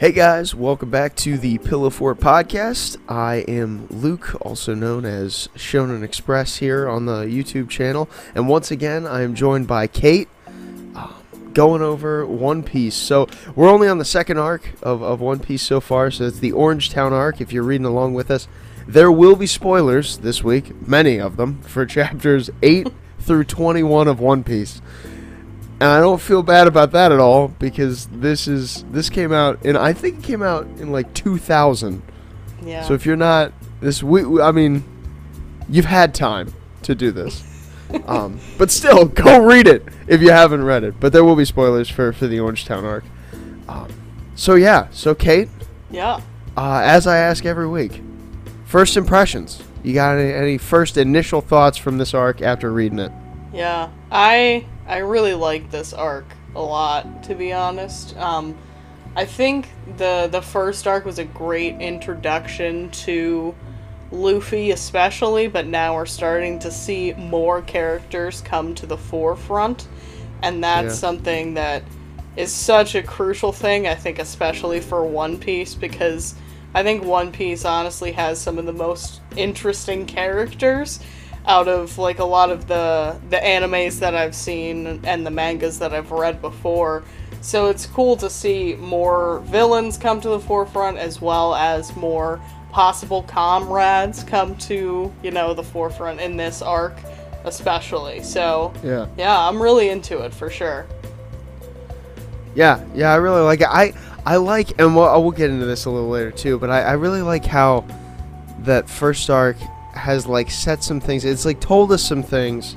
Hey guys, welcome back to the Pillow Fort podcast. I am Luke, also known as Shonen Express here on the YouTube channel, and once again, I am joined by Kate, uh, going over One Piece. So we're only on the second arc of, of One Piece so far, so it's the Orange Town arc. If you're reading along with us, there will be spoilers this week, many of them, for chapters eight through 21 of One Piece and I don't feel bad about that at all because this is this came out and I think it came out in like 2000. Yeah. So if you're not this, we, I mean, you've had time to do this. um, but still, go read it if you haven't read it. But there will be spoilers for for the Orange Town arc. Um, so yeah, so Kate, yeah. uh, as I ask every week, first impressions. You got any, any first initial thoughts from this arc after reading it? Yeah. I I really like this arc a lot, to be honest. Um I think the the first arc was a great introduction to Luffy especially, but now we're starting to see more characters come to the forefront. And that's Yeah. something that is such a crucial thing, I think, especially for One Piece, because I think One Piece honestly has some of the most interesting characters out of like a lot of the the animes that I've seen and the mangas that I've read before. So it's cool to see more villains come to the forefront as well as more possible comrades come to, you know, the forefront in this arc especially. So Yeah. yeah, I'm really into it for sure. Yeah, yeah, I really like it. I I like, and we'll, we'll get into this a little later too. But I, I really like how that first arc has like set some things. It's like told us some things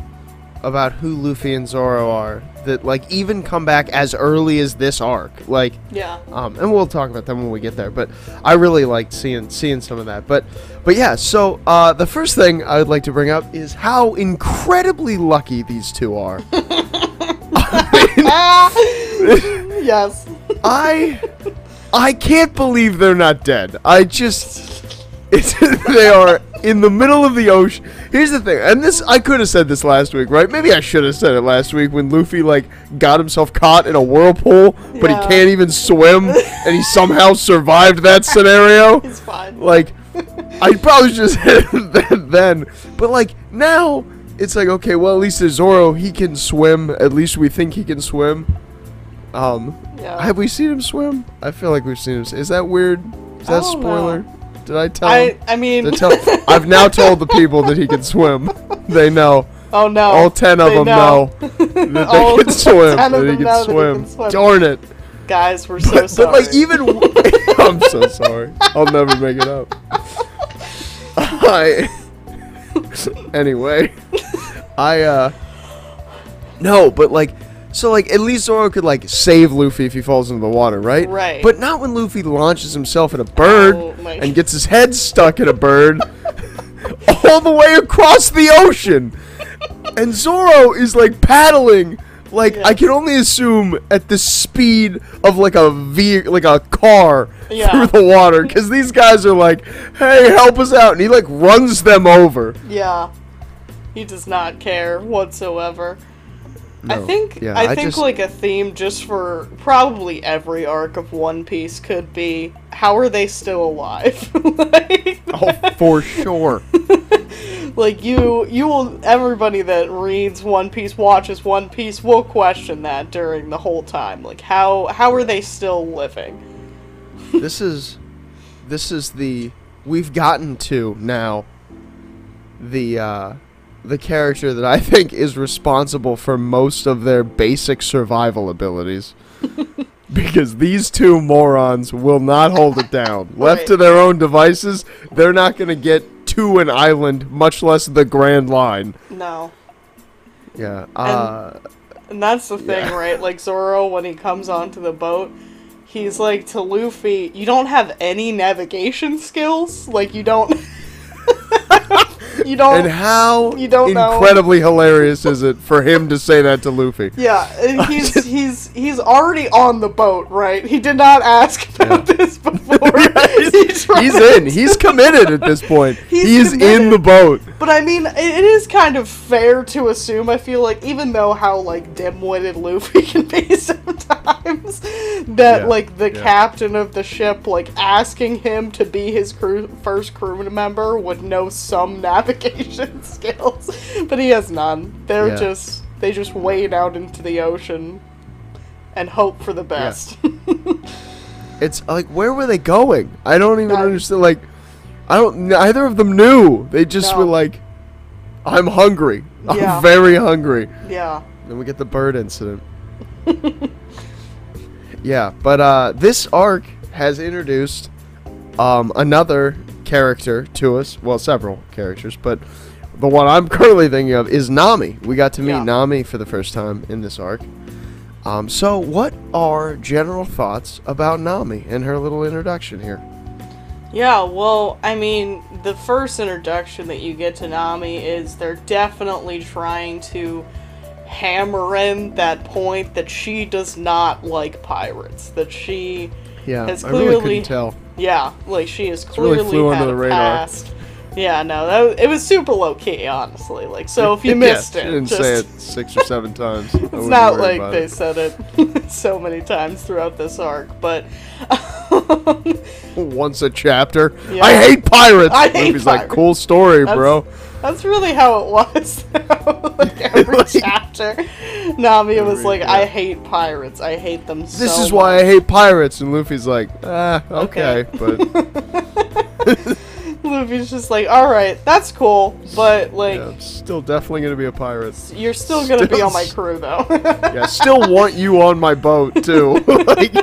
about who Luffy and Zoro are that like even come back as early as this arc. Like, Yeah. um, and we'll talk about them when we get there. But I really liked seeing seeing some of that. But but yeah, so uh, the first thing I would like to bring up is how incredibly lucky these two are. yes. I I can't believe they're not dead. I just it's, they are in the middle of the ocean. Here's the thing, and this I could have said this last week, right? Maybe I should have said it last week when Luffy like got himself caught in a whirlpool, but he can't even swim, and he somehow survived that scenario. It's fine. Like I probably just hit that then, but like now it's like okay, well at least there's Zoro. He can swim. At least we think he can swim. Um, yeah. have we seen him swim? I feel like we've seen him. Is that weird? Is that I a don't spoiler? Did I tell? I I mean tell? I've now told the people that he can swim. They know. Oh no. All ten of them know, that All they can swim. 10 of That he them can know that swim. swim. Darn it! Guys, we're so But, sorry. but like even, I'm so sorry. I'll never make it up. I. anyway, I uh. No, but like, so like at least Zoro could like save Luffy if he falls into the water, right? Right. But not when Luffy launches himself at a bird Oh and gets his head stuck in a bird all the way across the ocean. And Zoro is like paddling like I can only assume at the speed of like a ve- like a car Yeah. through the water cuz these guys are like, "Hey, help us out." And he like runs them over. Yeah. He does not care whatsoever. I think Yeah, I, I think just- like a theme just for probably every arc of One Piece could be how are they still alive? like, Oh, for sure. like you you will everybody that reads One Piece watches One Piece will question that during the whole time. Like how how are they still living? this is this is the we've gotten to now the uh the character that I think is responsible for most of their basic survival abilities. because these two morons will not hold it down. Left to their own devices, they're not going to get to an island, much less the Grand Line. No. Yeah. Uh, And that's the thing, Yeah. right? Like Zoro, when he comes onto the boat, he's like to Luffy, "You don't have any navigation skills. Like you don't, you don't." and how you don't know. incredibly hilarious is it for him to say that to Luffy? yeah, he's he's he's already on the boat, right? He did not ask about this before. he's, he's in. He's committed at this point. He's He's, in the boat. But I mean, it, it is kind of fair to assume. I feel like even though how like dim-witted Luffy can be sometimes, that Yeah, like the yeah. captain of the ship like asking him to be his crew first crew member would know some navigation skills, but he has none. They're Yeah. just they just wade out into the ocean and hope for the best. It's like where were they going? I don't even understand. Like, I don't. Neither of them knew. They just No. were like, "I'm hungry. Yeah. I'm very hungry." yeah. Then we get the bird incident. yeah, but uh, this arc has introduced um, another character to us. Well, several characters, but the one I'm currently thinking of is Nami. We got to meet Yeah. Nami for the first time in this arc. Um, so, what are general thoughts about Nami and her little introduction here? Yeah, well, I mean, the first introduction that you get to Nami is they're definitely trying to hammer in that point that she does not like pirates. That she, Yeah, Has I really clearly- couldn't tell. Yeah, like she really clearly flew had under the radar. past. Yeah, no, that, it was super low key, honestly. Like, so if you missed she it, didn't just, say it six or seven times. It's wouldn't like they it. said it so many times throughout this arc, but once a chapter. Yeah. I hate pirates. I hate Luffy's like, cool story, That's- bro. That's really how it was. like every Like- chapter, Nami was like. "I hate pirates. I hate them so." This is why I hate pirates. And Luffy's like, ah, okay, Okay. but Luffy's just like, "All right, that's cool, but like, yeah, I'm still definitely gonna be a pirate. you're still gonna be on my crew, though." Yeah, still want you on my boat too. like,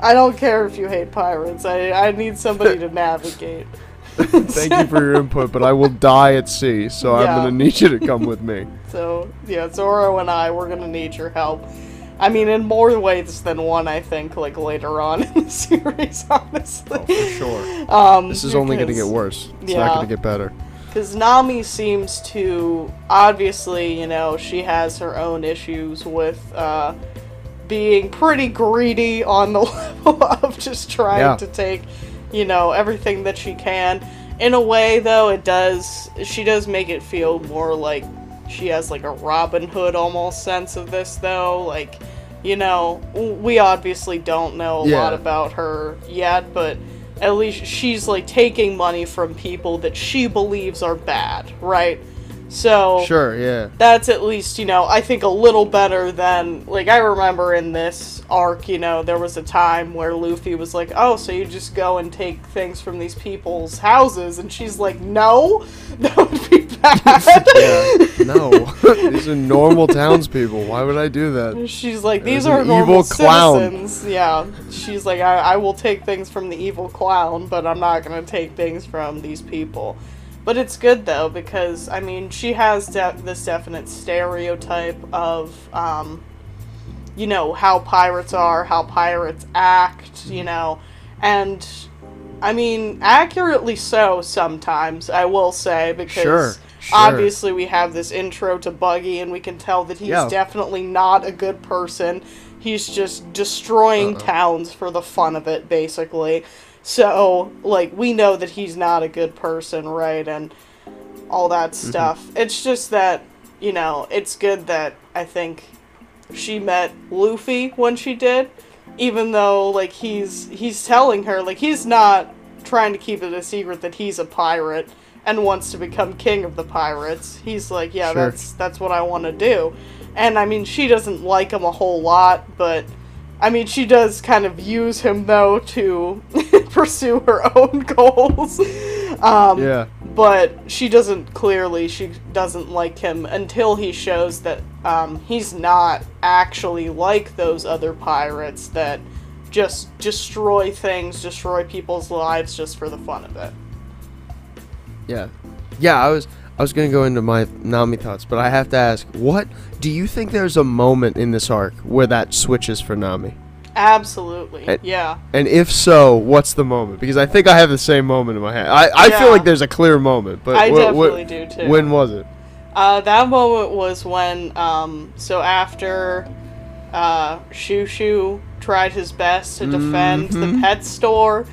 I don't care if you hate pirates. I I need somebody to navigate. thank you for your input, but I will die at sea, so I'm gonna need you to come with me. So yeah, Zoro and I, we're gonna need your help. I mean, in more ways than one, I think. Like later on in the series, honestly. Oh, for sure. Um, This is only gonna get worse. It's yeah. not gonna get better. Because Nami seems to, obviously, you know, she has her own issues with uh, being pretty greedy on the level of just trying Yeah. to take, you know, everything that she can. In a way, though, it does, she does make it feel more like she has like a Robin Hood almost sense of this, though. Like, you know, we obviously don't know a Yeah. lot about her yet, but at least she's like taking money from people that she believes are bad, right? So Sure, yeah. that's at least, you know, I think a little better than like I remember in this arc, you know, there was a time where Luffy was like, "Oh, so you just go and take things from these people's houses?" And she's like, "No, that would be bad." Yeah. No. These are normal townspeople. Why would I do that? She's like, these are normal evil clown." citizens. Yeah. She's like, I, I will take things from the evil clown, but I'm not going to take things from these people. But it's good, though, because, I mean, she has de- this definite stereotype of, um, you know, how pirates are, how pirates act, you know, and. I mean, accurately so sometimes, I will say, because Sure, sure. obviously we have this intro to Buggy and we can tell that he's Yeah. definitely not a good person. He's just destroying Uh-uh. towns for the fun of it, basically. So, like, we know that he's not a good person, right? And all that Mm-hmm. stuff. It's just that, you know, it's good that I think she met Luffy when she did, even though like he's he's telling her like he's not trying to keep it a secret that he's a pirate and wants to become king of the pirates. He's like, yeah, Sure. that's that's what I want to do. And I mean, she doesn't like him a whole lot, but I mean, she does kind of use him though to pursue her own goals. Um, Yeah. but she doesn't clearly she doesn't like him until he shows that um, he's not actually like those other pirates that just destroy things destroy people's lives just for the fun of it Yeah. Yeah, I was I was gonna go into my Nami thoughts, but I have to ask, what do you think there's a moment in this arc where that switches for Nami? absolutely And- yeah And if so, what's the moment? Because I think I have the same moment in my head. I, I Yeah. feel like there's a clear moment, but i wh- wh- do too when was it? Uh, that moment was when, um, so after uh, Shoo tried his best to defend the Mhm. pet store,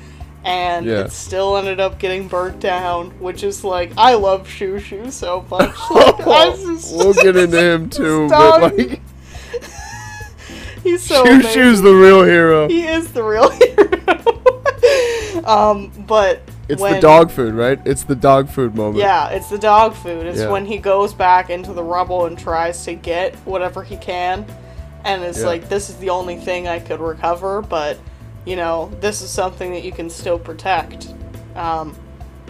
and Yeah. it still ended up getting burnt down, which is like, I love Shoo Shoo so much. Like, just- we'll get into him too, but like, He's so Shoo amazing. Shoo's the real hero. He is the real hero. um, but It's when, the dog food, right? It's the dog food moment. Yeah, it's the dog food. It's Yeah. when he goes back into the rubble and tries to get whatever he can, and it's Yeah. like this is the only thing I could recover, but you know this is something that you can still protect. Um,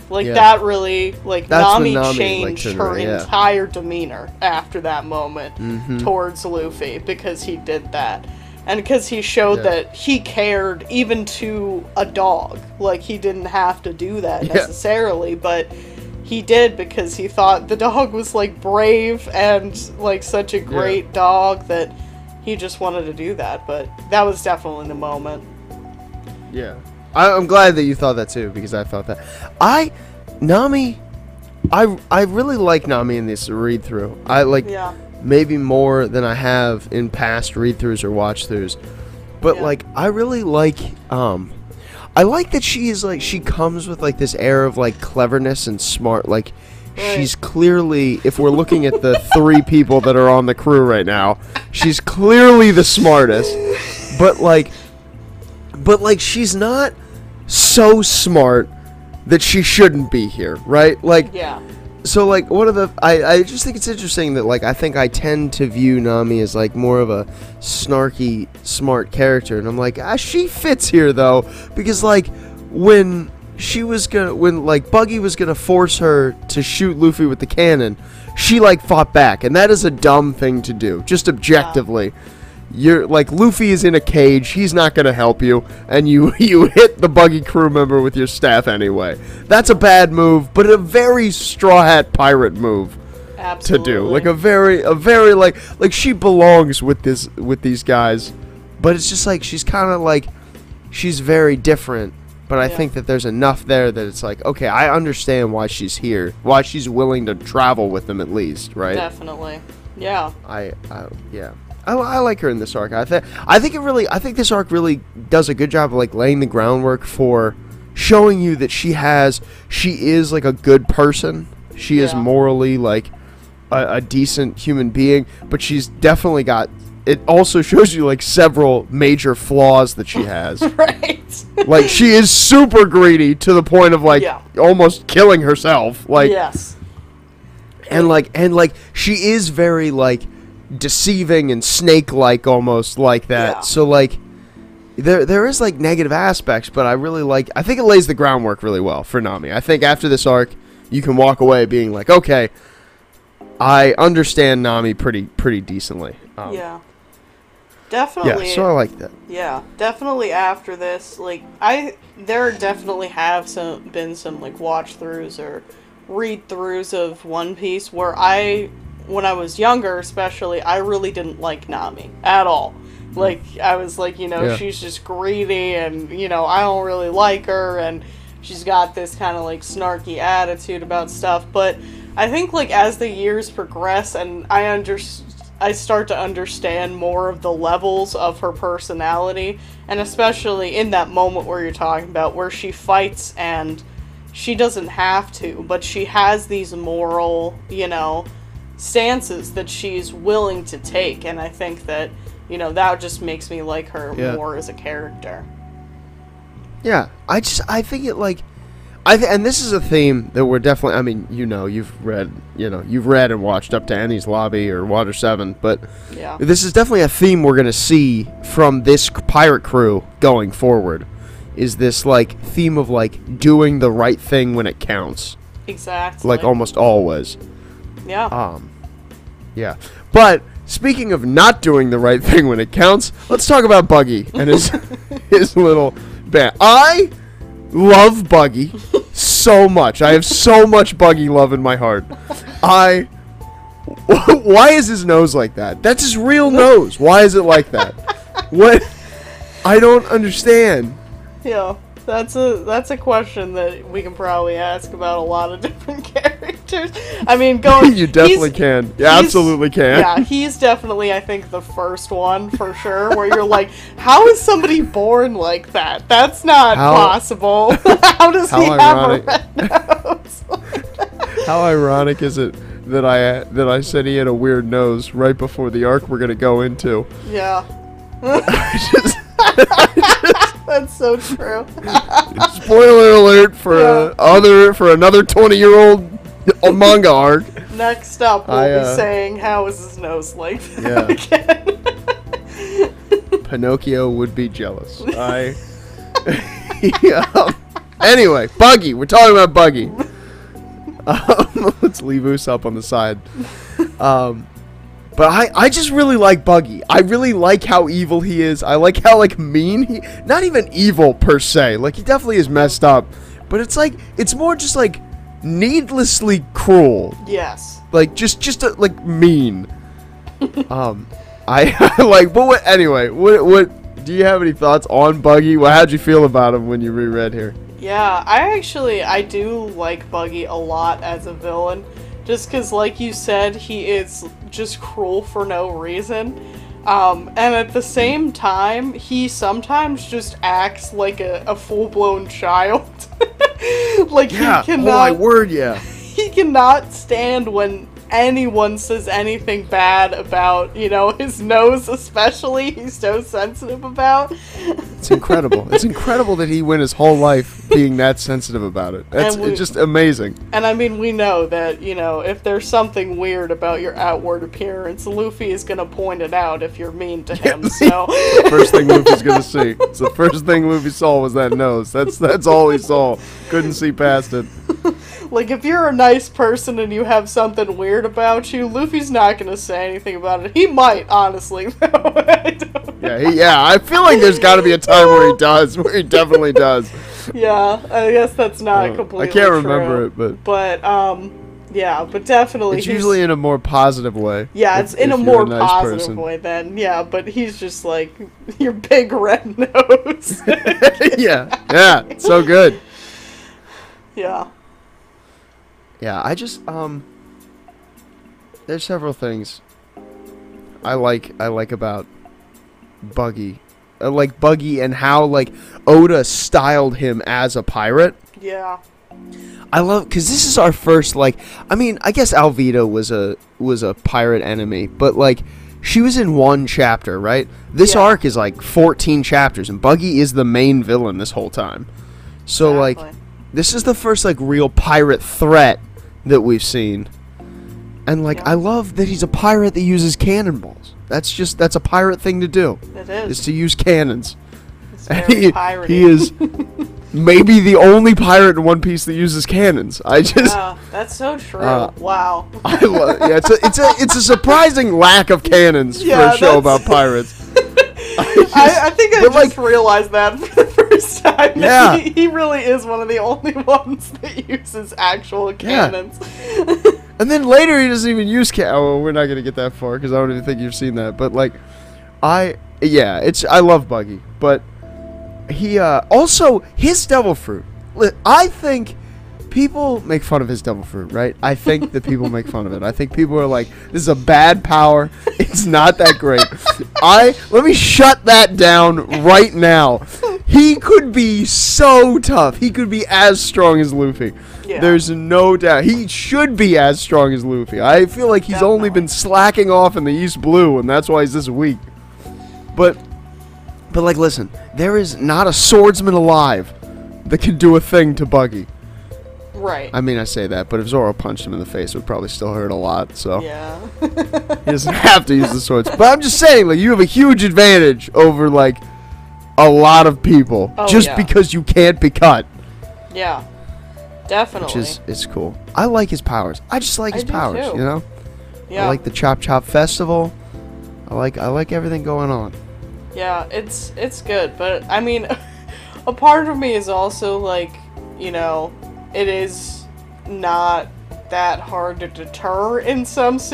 like Yeah. that really like That's Nami, Nami, changed turned her yeah. entire demeanor after that moment Mhm. towards Luffy because he did that. And because he showed Yeah. that he cared even to a dog. Like he didn't have to do that necessarily, but he did because he thought the dog was like brave and like such a great dog that he just wanted to do that. But that was definitely the moment. Yeah. I, I'm glad that you thought that too because I thought that. I Nami, I I really like Nami in this read through. I like Yeah. maybe more than I have in past read throughs or watch throughs. But Yeah. like I really like um I like that she is like she comes with like this air of like cleverness and smart like Right. she's clearly if we're looking at the three people that are on the crew right now, she's clearly the smartest. But like but like she's not so smart that she shouldn't be here, right? Like Yeah. so like one of the I, I just think it's interesting that like I think I tend to view Nami as like more of a snarky smart character and I'm like ah she fits here though because like when she was gonna when like Buggy was gonna force her to shoot Luffy with the cannon she like fought back and that is a dumb thing to do just objectively you're like Luffy is in a cage. He's not gonna help you, and you you hit the buggy crew member with your staff anyway. That's a bad move, but a very straw hat pirate move to do. Like a very a very like like she belongs with this with these guys, but it's just like she's kind of like she's very different. But I Yeah. think that there's enough there that it's like okay, I understand why she's here, why she's willing to travel with them at least, right? Definitely. Yeah. I, I yeah. I, I like her in this arc. I think I think it really I think this arc really does a good job of like laying the groundwork for showing you that she has she is like a good person. She is morally like a, a decent human being, but she's definitely got it also shows you like several major flaws that she has. Right. like she is super greedy to the point of like Yeah. almost killing herself. Like yes. and like and like she is very like deceiving and snake like almost like that Yeah. so like there there is like negative aspects but i really like i think it lays the groundwork really well for nami i think after this arc you can walk away being like okay i understand nami pretty pretty decently um, yeah. yeah Definitely. so i like that Yeah, definitely after this, like I there definitely have some been some like watch throughs or read throughs of One Piece where I when I was younger especially I really didn't like Nami at all. Hmm. Like I was like, you know, Yeah. she's just greedy and you know, I don't really like her and she's got this kind of like snarky attitude about stuff, but I think like as the years progress and I understand I start to understand more of the levels of her personality, and especially in that moment where you're talking about where she fights and she doesn't have to, but she has these moral, you know, stances that she's willing to take, and I think that, you know, that just makes me like her Yeah. more as a character. Yeah, I just I think it like I th- and this is a theme that we're definitely I mean, you know, you've read, you know, you've read and watched up to Enies Lobby or Water 7, but Yeah. this is definitely a theme we're to see from this pirate crew going forward. Is this like theme of like doing the right thing when it counts, Exactly. like almost always. Yeah. Um yeah. But speaking of not doing the right thing when it counts, let's talk about Buggy and his his little band. I love Buggy so much. I have so much Buggy love in my heart. I why is his nose like that? That's his real nose. Why is it like that? What I don't understand. Yeah, that's a that's a question that we can probably ask about a lot of different characters. I mean, going you definitely can. You absolutely can. Yeah, he's definitely I think the first one for sure. Where you're like, how is somebody born like that? That's not How- possible. how does how he ironic. have a red nose? How ironic is it that I that I said he had a weird nose right before the arc we're gonna go into? yeah, Just- That's so true. spoiler alert for Yeah. uh, other for another 20 year old manga arc. Next up, we'll I, be uh, saying, "How is his nose like Yeah. that again?" Pinocchio would be jealous. I. yeah. Anyway, Buggy. We're talking about Buggy. Um, let's leave Us up on the side. Um, but I, I just really like Buggy. I really like how evil he is. I like how like mean he. Not even evil per se. Like he definitely is messed up, but it's like it's more just like needlessly cruel. yes. Like just just uh, like mean. um, I, I like. But what? Anyway, what what? Do you have any thoughts on Buggy? Well, how'd you feel about him when you reread here? Yeah, I actually I do like Buggy a lot as a villain, just because, like you said, he is just cruel for no reason. Um, and at the same time, he sometimes just acts like a, a full blown child. like he oh cannot my word, yeah. he cannot stand when anyone says anything bad about, you know, his nose especially he's so sensitive about. It's incredible. it's incredible that he went his whole life being that sensitive about it. That's we- it's just amazing. And I mean, we know that, you know, if there's something weird about your outward appearance, Luffy is going to point it out if you're mean to him. So, First thing Luffy's gonna see. It's the first thing Luffy saw was that nose. That's that's all he saw. Couldn't see past it. Like, if you're a nice person and you have something weird about you, Luffy's not going to say anything about it. He might, honestly, though. I Yeah, he, yeah. I feel like there's got to be a time where he does, where he definitely does. yeah, I guess that's not Uh, completely I can't remember true. it, but But, um, yeah, but definitely. it's usually in a more positive way. Yeah, if- it's in if a more nice positive person. way then. Yeah, but he's just like your big red nose. yeah, yeah, so good. yeah. Yeah, I just um there's several things I like I like about Buggy. I like Buggy and how like Oda styled him as a pirate. Yeah. I love cuz this is our first like I mean, I guess Alvida was a was a pirate enemy, but like she was in one chapter, right? This Yeah. arc is like 14 chapters and Buggy is the main villain this whole time. So like this is the first like real pirate threat that we've seen. And like Yeah. I love that he's a pirate that uses cannonballs. That's just that's a pirate thing to do. it Is is. to use cannons. It's And very he, he is maybe the only pirate in One Piece that uses cannons. I just Yeah, that's so true. Uh, wow. I love yeah, it's a it's a it's a surprising lack of cannons Yeah, for a show about pirates. I, I think I just like- realized that for the first time. Yeah. He, he really is one of the only ones that uses actual Yeah. cannons. And then later he doesn't even use cat. Oh, we're not gonna get that far because I don't even think you've seen that. But like, I yeah, it's I love Buggy, but he uh also his devil fruit. I think people make fun of his devil fruit, right? I think that people make fun of it. I think people are like, this is a bad power. It's not that great. I let me shut that down right now. He could be so tough. He could be as strong as Luffy. Yeah. There's no doubt. He should be as strong as Luffy. I feel like he's only been slacking off in the East Blue, and that's why he's this weak. But, but like, listen, there is not a swordsman alive that can do a thing to Buggy. Right. I mean, I say that, but if Zoro punched him in the face, it would probably still hurt a lot. So yeah. he doesn't have to use the swords. But I'm just saying, like, you have a huge advantage over like a lot of people Oh, just yeah. because you can't be cut. yeah. Definitely. Which is it's cool. I like his powers. I just like his powers. too. You know. yeah. I like the Chop Chop Festival. I like I like everything going on. Yeah, it's it's good, but I mean, a part of me is also like, you know, it is not that hard to deter in some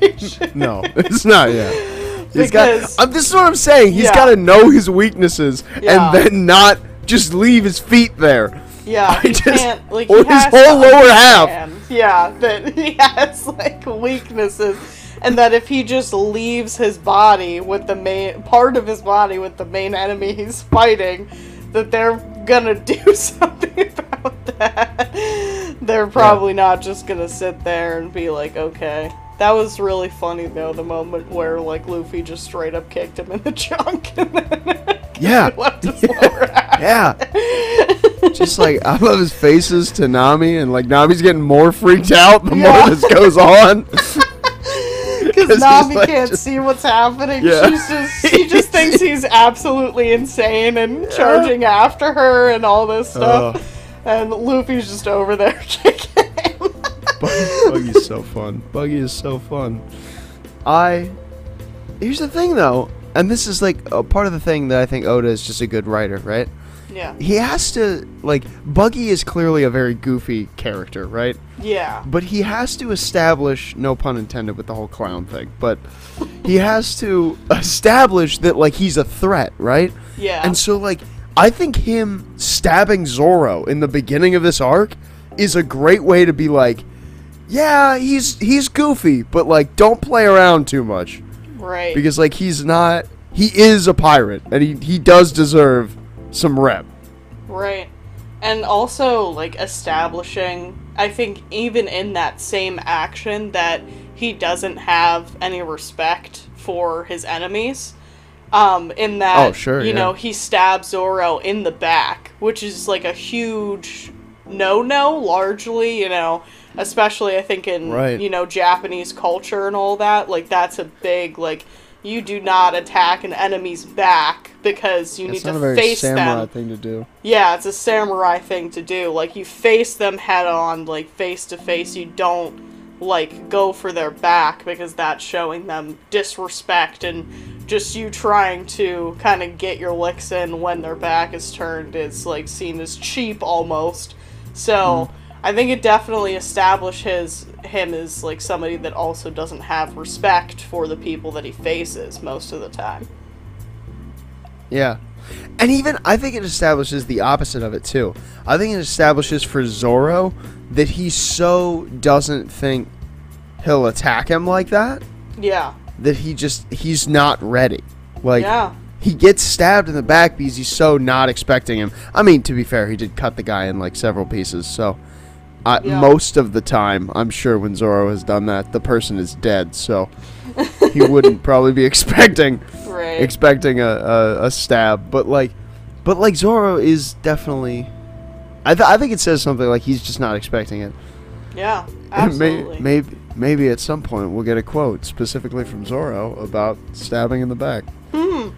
situations. No, it's not. Yeah. He's Because- got. Um, this is what I'm saying. He's Yeah. got to know his weaknesses Yeah. and then not just leave his feet there. Yeah, I he just- can't like or his whole lower half. Yeah, that he has like weaknesses, and that if he just leaves his body with the main part of his body with the main enemy he's fighting, that they're gonna do something. They're probably not just gonna sit there and be like, okay, That was really funny though, the moment where like Luffy just straight up kicked him in the junk and then Yeah. left his lower. Yeah. Just like I love his faces to Nami, and like Nami's getting more freaked out the Yeah. more this goes on. Because Nami like, can't just- see what's happening. Yeah. She's just she just thinks he's absolutely insane and charging after her and all this uh, stuff. Ugh. And Luffy's just over there kicking him. Buggy, Buggy's so fun. Buggy is so fun. I. Here's the thing, though, and this is like a part of the thing that I think Oda is just a good writer, right? yeah. He has to like Buggy is clearly a very goofy character, right? Yeah. But he has to establish, no pun intended with the whole clown thing, but he has to establish that like he's a threat, right? Yeah. And so like I think him stabbing Zoro in the beginning of this arc is a great way to be like, yeah, he's he's goofy, but like don't play around too much right. because like he's not he is a pirate and he he does deserve some rep. Right. And also, like, establishing, I think, even in that same action, that he doesn't have any respect for his enemies. Um, in that, Oh, sure, you yeah. know, he stabs Zoro in the back, which is like a huge no no, largely, you know, especially I think in, Right. you know, Japanese culture and all that. Like, that's a big, like, you do not attack an enemy's back because you It's need not a to very face samurai them. thing to do. Yeah, it's a samurai thing to do. Like you face them head on, like face to face. You don't like go for their back because that's showing them disrespect and just you trying to kind of get your licks in when their back is turned is like seen as cheap almost. So, hmm. I think it definitely establishes him as like somebody that also doesn't have respect for the people that he faces most of the time. Yeah. And even I think it establishes the opposite of it too. I think it establishes for Zoro that he so doesn't think he'll attack him like that Yeah. That he just he's not ready. Like Yeah. he gets stabbed in the back because he's so not expecting him. I mean, to be fair, he did cut the guy in like several pieces, so uh, Yeah. most of the time, I'm sure when Zoro has done that, the person is dead. So he wouldn't probably be expecting Right. expecting a, a, a stab, but like, but like Zoro is definitely. I, th- I think it says something like he's just not expecting it. Yeah, absolutely. maybe maybe at some point we'll get a quote specifically from Zoro about stabbing in the back. Hmm.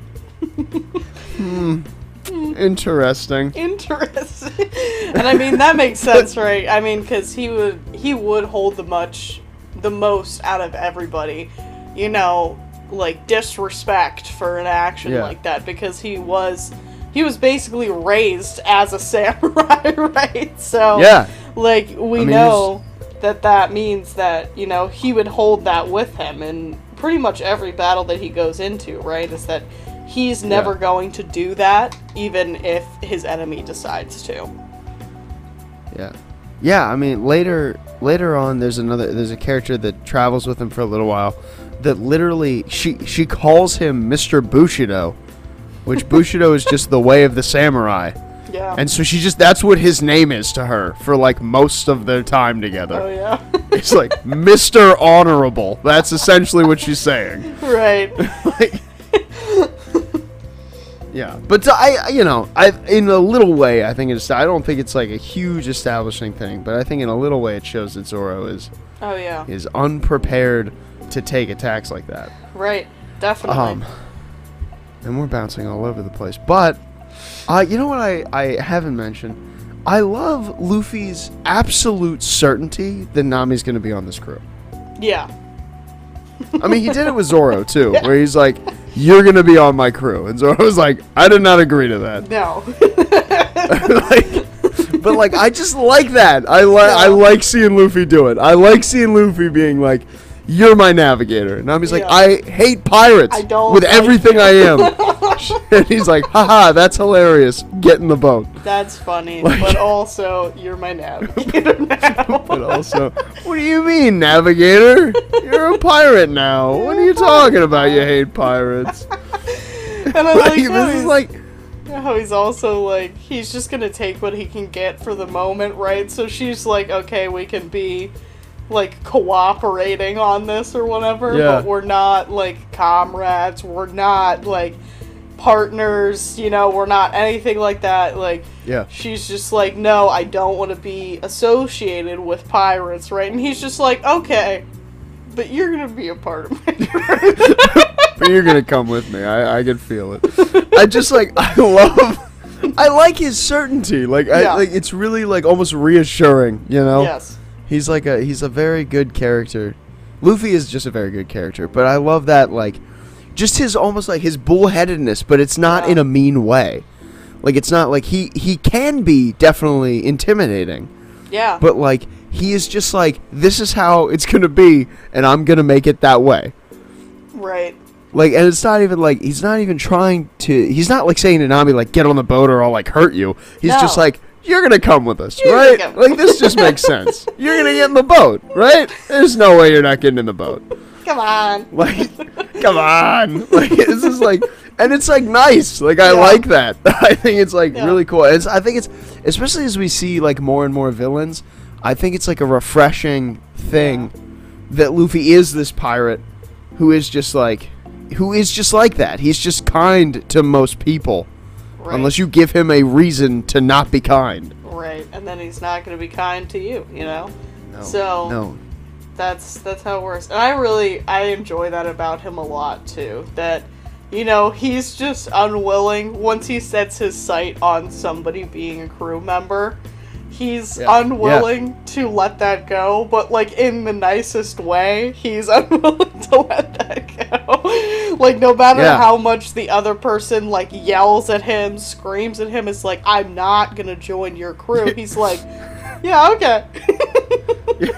Hmm. Interesting. Interesting. and I mean that makes sense, right? I mean, because he would he would hold the much, the most out of everybody, you know, like disrespect for an action Yeah. like that because he was. He was basically raised as a samurai, right? So, Yeah. like we I mean, know that that means that you know he would hold that with him in pretty much every battle that he goes into right is that he's never Yeah. going to do that even if his enemy decides to Yeah. Yeah, I mean later later on there's another there's a character that travels with him for a little while that literally she she calls him Mr. Bushido, which Bushido is just the way of the samurai. Yeah And so she just that's what his name is to her for like most of their time together. oh yeah It's like Mr. Honorable. That's essentially what she's saying. right Like Yeah, but I, you know, I in a little way, I think it's. I don't think it's like a huge establishing thing, but I think in a little way it shows that Zoro is oh yeah is unprepared to take attacks like that. right definitely Um, and we're bouncing all over the place. But, uh, you know what I I haven't mentioned? I love Luffy's absolute certainty that Nami's going to be on this crew. yeah I mean, he did it with Zoro too, where he's like, "You're going to be on my crew," and Zoro was like, "I did not agree to that." no like, but like I just like that. I like I like seeing Luffy do it. I like seeing Luffy being like, "You're my navigator," and Nami's like, "I hate pirates I don't with like everything you." I am," and he's like, "Haha, that's hilarious. Get in the boat." that's funny Like- but also you're my navigator now But also, what do you mean, navigator? You're a pirate now. What are you talking about? You hate pirates. and I Like, like this is like, how he's also like he's just gonna take what he can get for the moment, right? So she's like, okay, we can be like cooperating on this or whatever, Yeah. but we're not like comrades. We're not like partners. You know, we're not anything like that. Like Yeah. she's just like, no, I don't want to be associated with pirates, right? And he's just like, okay, but you're gonna be a part of my but you're gonna come with me. I, I can feel it. I just like I love. I like his certainty. Like I Yeah. like it's really like almost reassuring. You know. yes. He's like a he's a very good character. Luffy is just a very good character, but I love that like just his almost like his bullheadedness, but it's not Yeah. in a mean way. Like it's not like he he can be definitely intimidating, Yeah. but like he is just like this is how it's going to be and I'm going to make it that way. right. Like and it's not even like he's not even trying to he's not like saying to Nami like get on the boat or I'll like hurt you. He's just like you're gonna come with us, You're right? Like this just makes sense. You're gonna get in the boat, right? There's no way you're not getting in the boat. Come on. Like, come on. Like this is like, and it's like nice. Like I Yeah. like that. I think it's like Yeah. really cool. It's I think it's especially as we see like more and more villains. I think it's like a refreshing thing that Luffy is this pirate who is just like who is just like that. He's just kind to most people. Right. Unless you give him a reason to not be kind. Right. And then he's not gonna be kind to you, you know? No. So- no. That's that's how it works. And i really i enjoy that about him a lot too that you know he's just unwilling once he sets his sight on somebody being a crew member he's Yeah. unwilling to let that go but like in the nicest way he's unwilling to let that go. Like no matter Yeah. how much the other person like yells at him screams at him it's like i'm not gonna join your crew. He's like yeah okay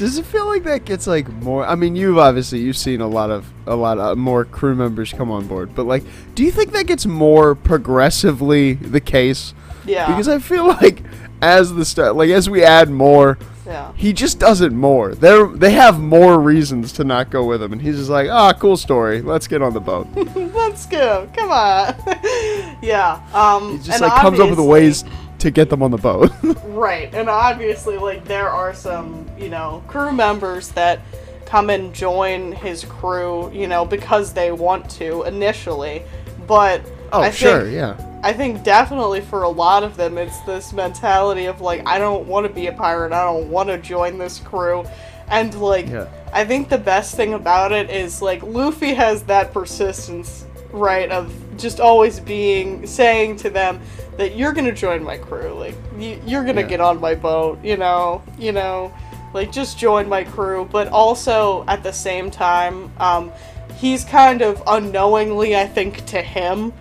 Does it feel like that gets like more? I mean, you've obviously you've seen a lot of a lot of more crew members come on board, but like, do you think that gets more progressively the case? yeah Because I feel like as the start, like as we add more, yeah he just does it more. They they have more reasons to not go with him, and he's just like, ah, cool story. Let's get on the boat. Let's go. Come on. yeah. Um. He just like comes up with the ways to get them on the boat. Right, and obviously, like there are some, you know, crew members that come and join his crew, you know, because they want to initially, but oh, I sure, think, yeah. I think definitely for a lot of them, it's this mentality of like, I don't want to be a pirate. I don't want to join this crew, and like, Yeah. I think the best thing about it is like Luffy has that persistence, right, of just always being saying to them that you're gonna join my crew, like you, you're gonna Yeah. get on my boat, you know, you know, like just join my crew. But also at the same time, um, he's kind of unknowingly, I think, to him,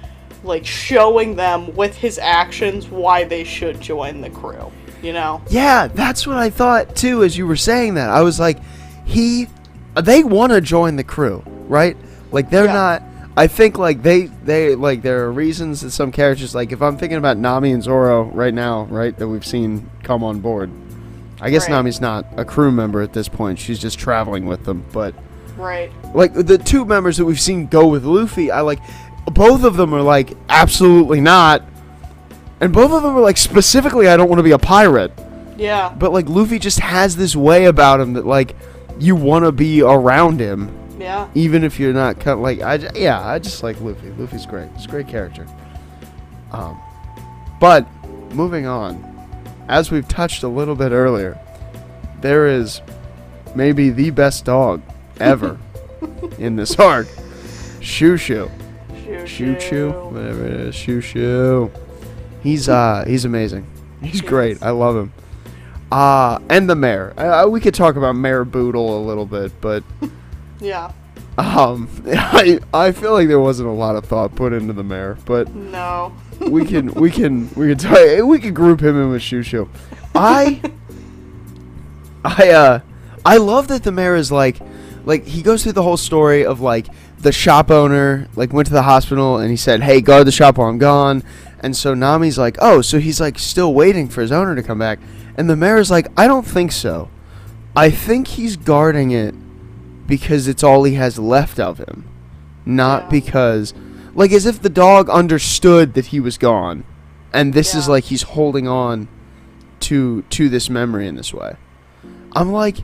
like showing them with his actions why they should join the crew. You know? Yeah, that's what I thought too as you were saying that. I was like, he they want to join the crew, right? Like they're Yeah. not I think like they they like there are reasons that some characters like if I'm thinking about Nami and Zoro right now, right, that we've seen come on board. I guess Right. Nami's not a crew member at this point. She's just traveling with them, but Right. like the two members that we've seen go with Luffy, I like both of them are like absolutely not. And both of them are like specifically I don't want to be a pirate. Yeah. But like Luffy just has this way about him that like you want to be around him, Yeah. even if you're not kind of like I j- yeah I just like Luffy. Luffy's great. He's a great character. Um, but moving on, as we've touched a little bit earlier, there is maybe the best dog ever in this arc, Shoo Shoo. Shoo Shoo Shoo, whatever it is, Shoo Shoo. He's uh he's amazing. He's great. I love him. Uh and the mayor. Uh, we could talk about Mayor Boodle a little bit, but Yeah. um I I feel like there wasn't a lot of thought put into the mayor, but No. we can we can we can try we can group him in with Shoo. I I uh I love that the mayor is like like he goes through the whole story of like the shop owner like went to the hospital and he said, "Hey, guard the shop while I'm gone." And so Nami's like, "Oh, so he's like still waiting for his owner to come back." And the mayor's like, "I don't think so. I think he's guarding it because it's all he has left of him, not Yeah. because like as if the dog understood that he was gone, and this is like he's holding on to to this memory in this way." I'm like,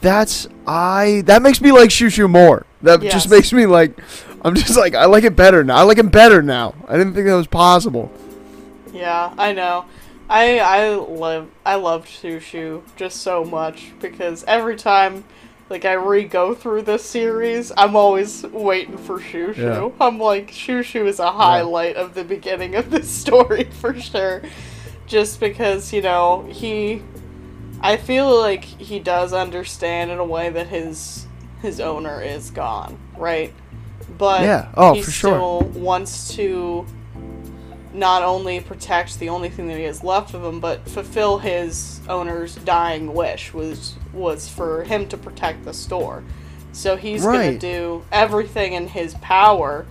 that's I that makes me like Shoo Shoo more. That Yes. just makes me like I'm just like I like it better now. I like him better now. I didn't think that was possible. Yeah, I know. I I love I loved Shushu just so much because every time like I re-go through this series, I'm always waiting for Shushu. Yeah. I'm like Shushu is a highlight of the beginning of this story for sure. Just because, you know, he I feel like he does understand in a way that his his owner is gone, right? But Yeah. Oh, he for sure. wants to not only protect the only thing that he has left of him, but fulfill his owner's dying wish was was for him to protect the store. So he's gonna do everything in his power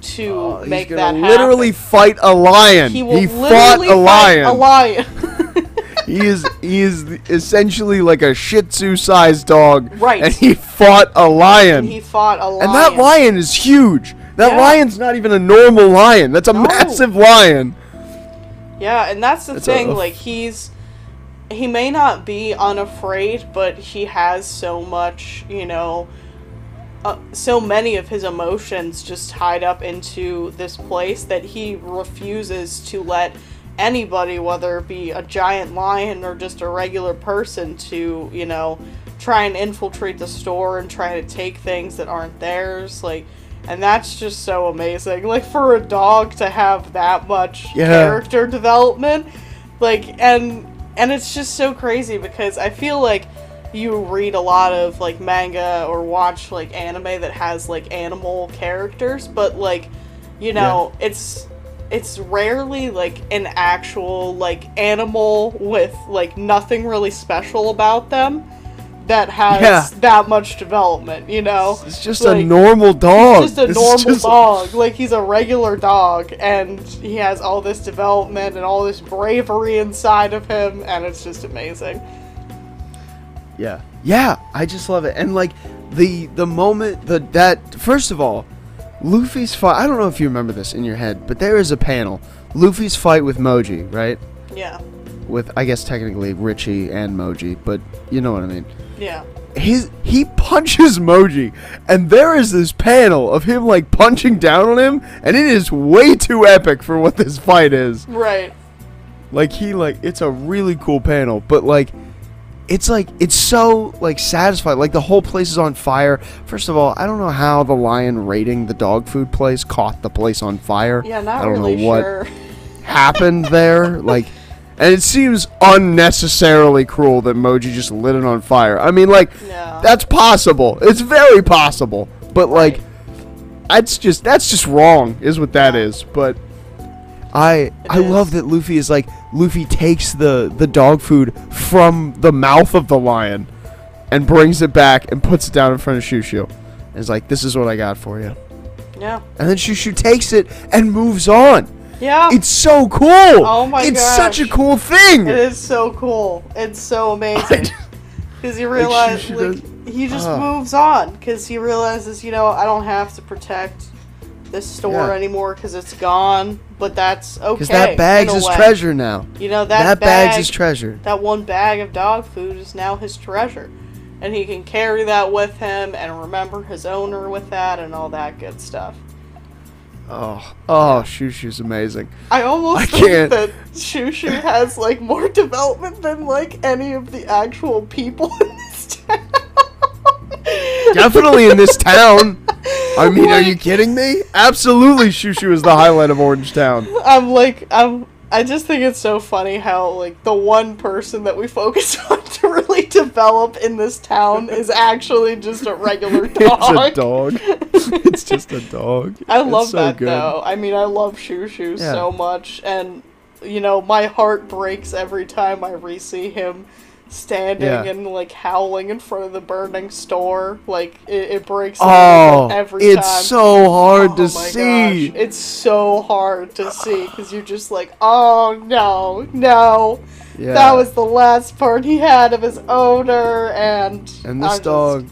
to Uh, make that happen. literally fight a lion. he will he literally fought a lion. fight a lion. he is he is essentially like a Shih Tzu sized dog. Right. And he fought a lion. he fought a lion. and that lion is huge. That Yeah. lion's not even a normal lion. That's a No. massive lion. Yeah, and that's the It's a- thing. like he's he may not be unafraid, but he has so much, you know, uh, so many of his emotions just tied up into this place that he refuses to let anybody, whether it be a giant lion or just a regular person, to you know try and infiltrate the store and try to take things that aren't theirs. Like. And that's just so amazing. Like for a dog to have that much Yeah. character development, like and and it's just so crazy because I feel like you read a lot of like manga or watch like anime that has like animal characters, but like you know, it's it's rarely like an actual like animal with like nothing really special about them that has Yeah. that much development, you know? It's just a normal dog. He's just a It's normal just- dog. Like he's a regular dog, and he has all this development and all this bravery inside of him, and it's just amazing. Yeah. Yeah, I just love it. And like the the moment the that first of all, Luffy's fight I don't know if you remember this in your head, but there is a panel. Luffy's fight with Moji, right? Yeah, With I guess technically Richie and Moji, but you know what I mean. Yeah, His he punches Moji and there is this panel of him like punching down on him and it is way too epic for what this fight is. right. Like he like it's a really cool panel, but like it's like it's so like satisfied. Like the whole place is on fire. First of all, I don't know how the lion raiding the dog food place caught the place on fire. Yeah, not I don't really know what sure. happened there. Like and it seems unnecessarily cruel that Moji just lit it on fire. I mean like Yeah. that's possible. It's very possible. But like that's just that's just wrong is what that is. But I I is. love that Luffy is like Luffy takes the the dog food from the mouth of the lion and brings it back and puts it down in front of Shushu. And is like, this is what I got for you. yeah, And then Shushu takes it and moves on. Yeah. It's so cool. Oh my god. It's such a cool thing. It is so cool. It's so amazing. Because you realize, like, he just Ah. moves on. Because he realizes, you know, I don't have to protect this store Yeah. anymore because it's gone. But that's okay. Because that bag's his treasure now. You know that, That, bag, bag's his treasure. that one bag of dog food is now his treasure. And he can carry that with him and remember his owner with that and all that good stuff. Oh, oh, Shushu's amazing. I almost I think can't. that Shushu has like more development than like any of the actual people in this town. Definitely in this town. I mean, are you kidding me? Absolutely, Shushu is the highlight of Orange Town. I'm like I'm I just think it's so funny how like the one person that we focus on to develop in this town is actually just a regular dog. It's a dog. it's just a dog. I love so that good. though. I mean, I love Shushu Yeah. so much, and you know, my heart breaks every time I re-see him standing Yeah. and like howling in front of the burning store. Like it, it breaks. Oh, every it's time. so hard Oh to see. gosh, It's so hard to see because you're just like, oh no, no. Yeah. That was the last part he had of his owner, and and I'm this just- dog.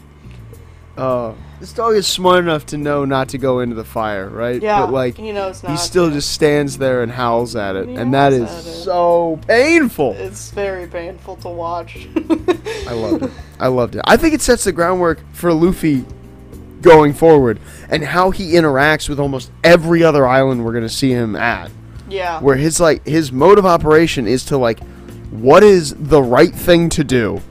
Uh, This dog is smart enough to know not to go into the fire, right? Yeah, But like he knows not he still to. just stands there and howls at it, He and that is howls at it. so painful. It's very painful to watch. I loved it. I loved it. I think it sets the groundwork for Luffy going forward and how he interacts with almost every other island we're gonna see him at. Yeah. Where his like his mode of operation is to like what is the right thing to do?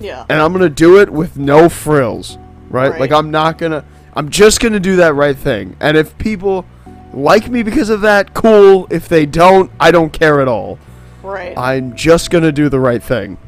Yeah. And I'm gonna do it with no frills. Right? Right. Like I'm not gonna I'm just gonna do that right thing. And if people like me because of that, cool. If they don't, I don't care at all. Right. I'm just gonna do the right thing.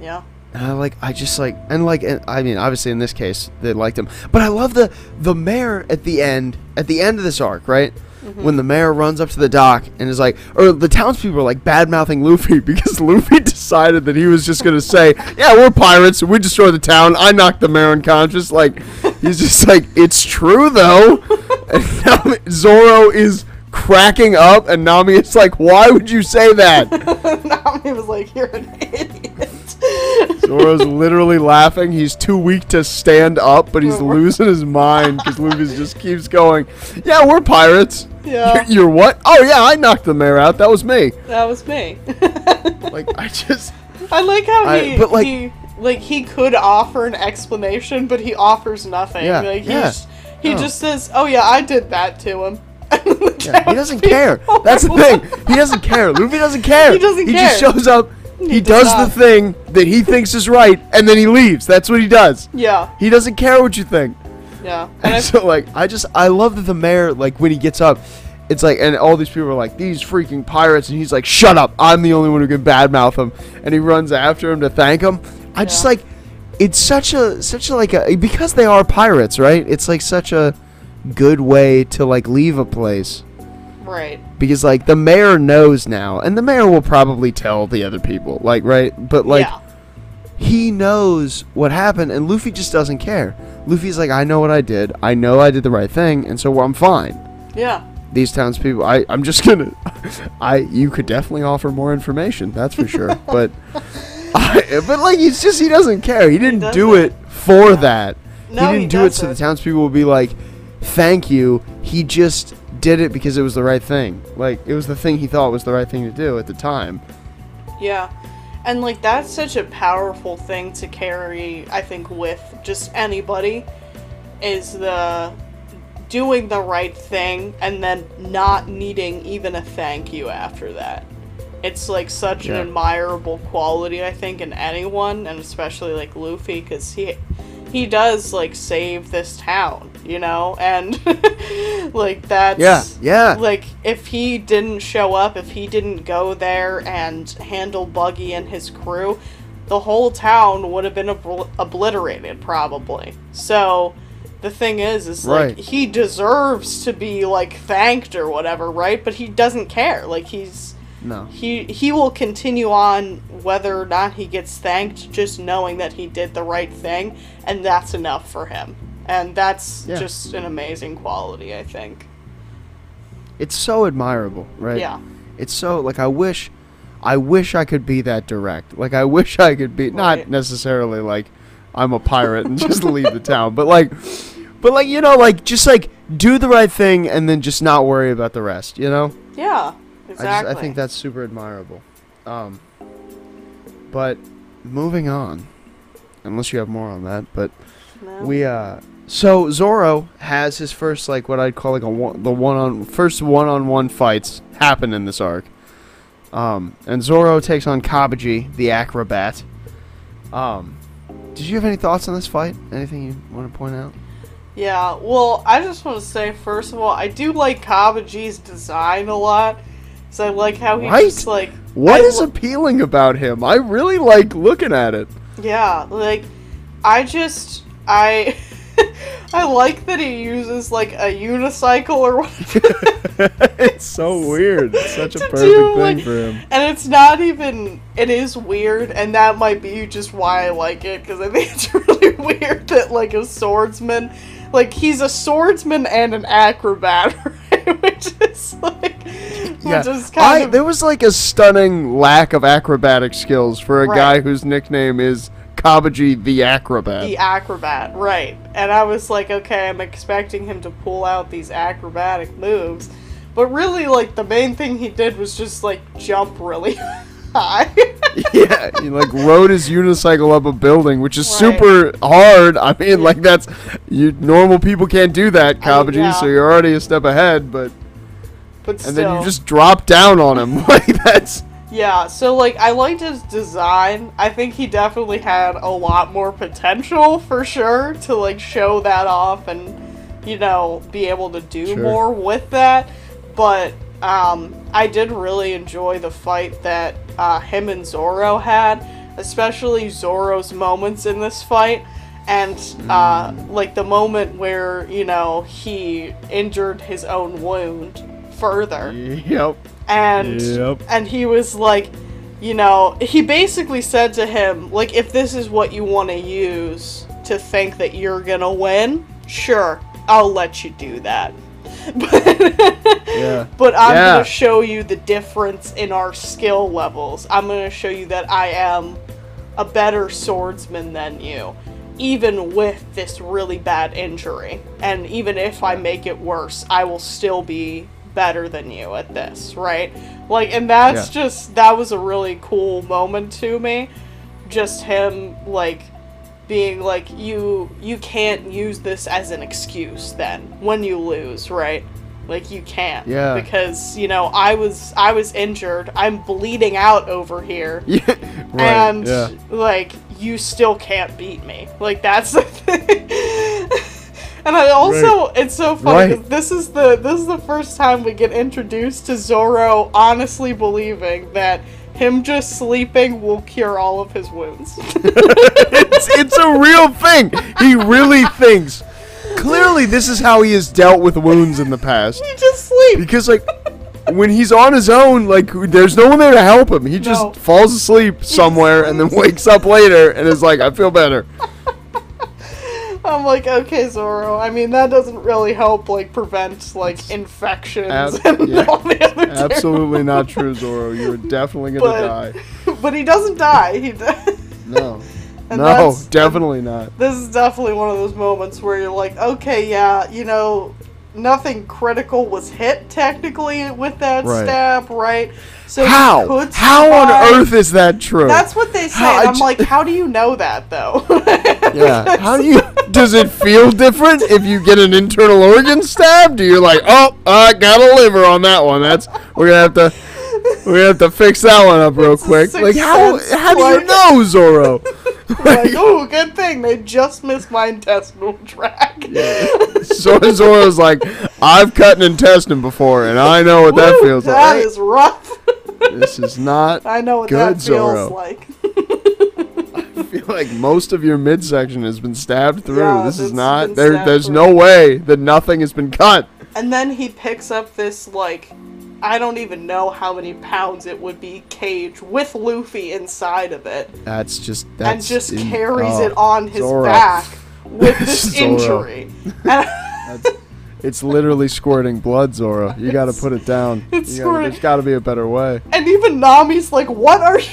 yeah. And I like, I just like, and like, and, I mean, obviously in this case they liked him, but I love the the mayor at the end, at the end of this arc, right? Mm-hmm. When the mayor runs up to the dock and is like, or the townspeople are like bad mouthing Luffy because Luffy decided that he was just gonna say, "Yeah, we're pirates. We destroyed the town. I knocked the mayor unconscious." Like, he's just like, "It's true though." and now Zoro is cracking up, and Nami is like, "Why would you say that?" Nami was like, "You're an idiot." Zoro's literally laughing. He's too weak to stand up, but he's losing his mind because Luffy just keeps going. Yeah, we're pirates. Yeah. You're, you're what? Oh yeah, I knocked the mayor out. That was me. that was me. Like I just. I like how I- he, but, like- he like he could offer an explanation, but he offers nothing. Yeah, like he yeah. just, he No. just says, "Oh yeah, I did that to him." Yeah, he doesn't care. That's the thing. He doesn't care. Luffy doesn't care. He doesn't He just shows up. He, He does does the thing that he thinks is right, and then he leaves. That's what he does. Yeah, He doesn't care what you think. yeah. And And so like I just I love that the mayor like when he gets up, it's like and all these people are like these freaking pirates and he's like shut up I'm the only one who can badmouth him and he runs after him to thank him. I just like it's such a such a like a because they are pirates right. It's like such a good way to like leave a place right. Because like the mayor knows now and the mayor will probably tell the other people like right but like yeah. he knows what happened and Luffy just doesn't care. Luffy's like, I know what I did. I know I did the right thing, and so I'm fine. Yeah. These townspeople, I, I'm just gonna, I, you could definitely offer more information, that's for sure. but, I, but like, he's just he doesn't care. He didn't do it for that. No, he he didn't do it so the townspeople will be like, thank you. He just did it because it was the right thing. Like it was the thing he thought was the right thing to do at the time. Yeah. And like that's such a powerful thing to carry, I think, with just anybody is the doing the right thing and then not needing even a thank you after that. It's like such Yeah. an admirable quality, I think, in anyone, and especially like Luffy, because he he does like save this town, you know, and like that's Yeah, yeah. like if he didn't show up, if he didn't go there and handle Buggy and his crew, the whole town would have been obl- obliterated probably. So the thing is is Right. like he deserves to be like thanked or whatever, right? But he doesn't care. Like he's No. he he will continue on whether or not he gets thanked just knowing that he did the right thing and that's enough for him. And that's Yeah. just an amazing quality, I think. It's so admirable, right? Yeah. It's so like I wish I wish I could be that direct. Like I wish I could be not necessarily like I'm a pirate and just leave the town, but like but like you know like just like do the right thing and then just not worry about the rest, you know? Yeah, I exactly. just I think that's super admirable. Um but moving on. Unless you have more on that, but No. we uh so Zoro has his first like what I'd call like a one, the one on first one on one fights happen in this arc. Um and Zoro takes on Kabaji, the acrobat. Um did you have any thoughts on this fight? Anything you want to point out? Yeah, well, I just want to say, first of all, I do like Kabaji's design a lot. So I like how he Right? just, like. What I is lo- appealing about him? I really like looking at it. Yeah, like, I just. I. I like that he uses, like, a unicycle or whatever. it's so weird. It's such a perfect do, thing like- for him. And it's not even. It is weird, and that might be just why I like it, because I think it's really weird that, like, a swordsman. Like, he's a swordsman and an acrobat, right? Which is, like. Yeah, Which is kind I, of. there was like a stunning lack of acrobatic skills for a Right. guy whose nickname is Kabaji the acrobat. the acrobat, right? And I was like, okay, I'm expecting him to pull out these acrobatic moves, but really, like the main thing he did was just like jump really high. yeah, he like rode his unicycle up a building, which is Right. super hard. I mean, like that's you normal people can't do that, I mean, Kabaji. yeah. So you're already a step ahead, but but still, and then you just drop down on him. like that's yeah. So like, I liked his design. I think he definitely had a lot more potential for sure to like show that off and you know be able to do Sure. more with that. But um, I did really enjoy the fight that uh, him and Zoro had, especially Zoro's moments in this fight. And uh, like the moment where you know he injured his own wound further, yep. And Yep. and he was like you know he basically said to him like if this is what you want to use to think that you're gonna win sure i'll let you do that but Yeah. but i'm Yeah. gonna show you the difference in our skill levels i'm gonna show you that i am a better swordsman than you even with this really bad injury and even if i make it worse i will still be better than you at this right like and that's Yeah. just that was a really cool moment to me just him like being like you you can't use this as an excuse then when you lose right like you can't Yeah. because you know i was i was injured i'm bleeding out over here Yeah. Right. and yeah. like you still can't beat me like that's the thing and i also it's so funny. Right. this is the this is the first time we get introduced to zoro honestly believing that him just sleeping will cure all of his wounds it's, it's a real thing. He really thinks. Clearly, this is how he has dealt with wounds in the past. he just sleeps Because, like, when he's on his own, like, there's no one there to help him. He just No. falls asleep somewhere and then wakes up later and is like, I feel better. I'm like okay zoro i mean that doesn't really help like prevent like infections Ab- and yeah. all the other Absolutely not true, Zoro. You're definitely gonna But- die. but he doesn't die he No. And no, definitely not. this is definitely one of those moments where you're like, okay, yeah, you know, nothing critical was hit technically with that Right. stab, right? So How? How on earth is that true? That's what they say. I'm j- like, how do you know that though? yeah. How do you? Does it feel different if you get an internal organ stabbed? Do you like, oh, I got a liver on that one. That's we're gonna have to. We're gonna have to fix that one up real quick. Like how? How do you know, Zoro? like, oh, good thing they just missed my intestinal tract. So Zoro's like, I've cut an intestine before, and I know what that feels That like. is rough. This is not. I know what Good, that feels Zoro. like. I feel like most of your midsection has been stabbed through. Yeah, this is not. There, there's through. no way that nothing has been cut. And then he picks up this like I don't even know how many pounds it would be cage with Luffy inside of it That's just. That's and just in- carries oh, it on his Zoro. back with this Zoro. injury. And That's, it's literally squirting blood, Zoro. You got to put it down. It's You gotta- squirting- there's got to be a better way. and even Nami's like, "What are you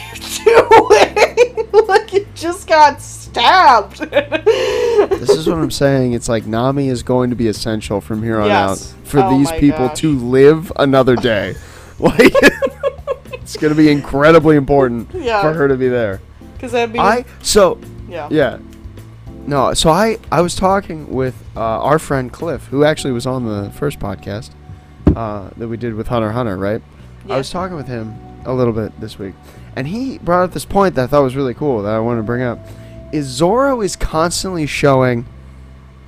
doing? like you just got stabbed." This is what I'm saying. It's like Nami is going to be essential from here on Yes. out for Oh these people gosh. to live another day. Like it's going to be incredibly important Yeah. for her to be there. Because I mean, I so yeah. yeah. No, so I I was talking with uh, our friend Cliff, who actually was on the first podcast uh, that we did with Hunter Hunter, right? I was talking with him a little bit this week, and he brought up this point that I thought was really cool that I wanted to bring up. Is Zoro is constantly showing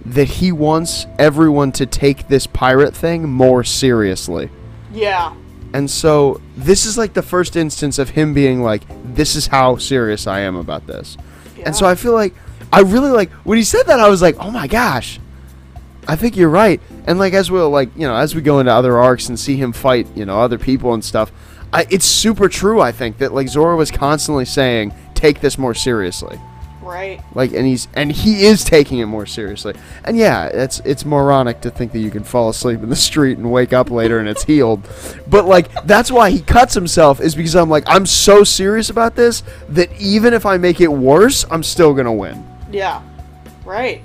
that he wants everyone to take this pirate thing more seriously. Yeah. And so this is like the first instance of him being like, "This is how serious I am about this." And so I feel like I really like when he said that I was like, "Oh my gosh." I think you're right. And like as we'll like, you know, as we go into other arcs and see him fight, you know, other people and stuff, I, it's super true I think that like Zoro was constantly saying, "Take this more seriously." Right. Like, and he's and he is taking it more seriously. And yeah, it's it's moronic to think that you can fall asleep in the street and wake up later and it's healed. But like, that's why he cuts himself is because I'm like, I'm so serious about this that even if I make it worse, I'm still gonna win. Yeah. Right.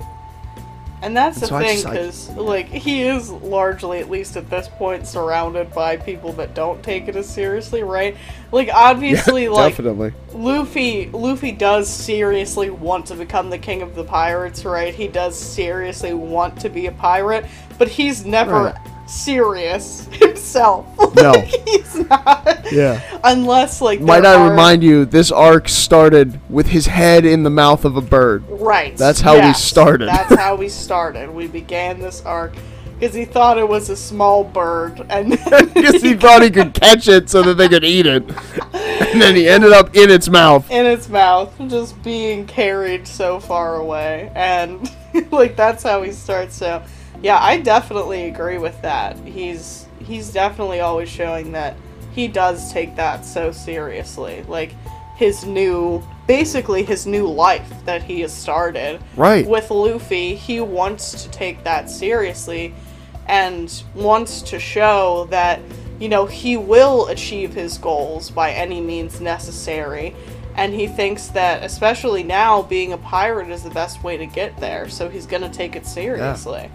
And that's And the so thing, because like he is largely, at least at this point, surrounded by people that don't take it as seriously, right? Like obviously, like definitely. Luffy, Luffy does seriously want to become the king of the pirates, right? He does seriously want to be a pirate, but he's never Right. Serious himself. No. Like, he's not. Yeah. Unless like Might I are- remind you, this arc started with his head in the mouth of a bird. Right. That's how we started. That's how we started. We began this arc because he thought it was a small bird, and Because he thought he could catch it so that they could eat it. And then he ended up in its mouth. in its mouth, just being carried so far away, and like that's how he starts. So, yeah, I definitely agree with that. He's he's definitely always showing that he does take that so seriously. Like his new, basically his new life that he has started. Right. with Luffy, he wants to take that seriously and wants to show that, you know, he will achieve his goals by any means necessary. And he thinks that, especially now, being a pirate is the best way to get there. So he's going to take it seriously.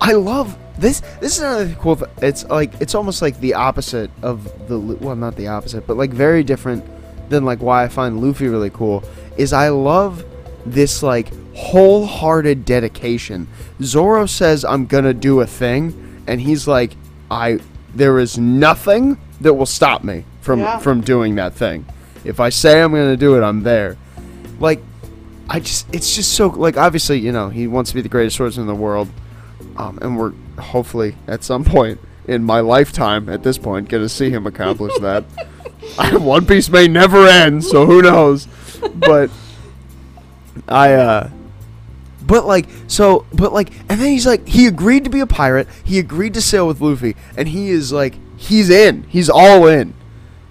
I love this. This is another cool. Th- it's like it's almost like the opposite of the well, not the opposite, but like very different than like why I find Luffy really cool. Is I love this like wholehearted dedication. Zoro says I'm gonna do a thing, and he's like, I there is nothing that will stop me from Yeah. from doing that thing. If I say I'm gonna do it, I'm there. Like I just it's just so like obviously you know he wants to be the greatest swordsman in the world, um, and we're hopefully at some point in my lifetime at this point going to see him accomplish that. One Piece may never end, so who knows? But I uh but like so but like and then he's like he agreed to be a pirate, he agreed to sail with Luffy, and he is like he's in. He's all in.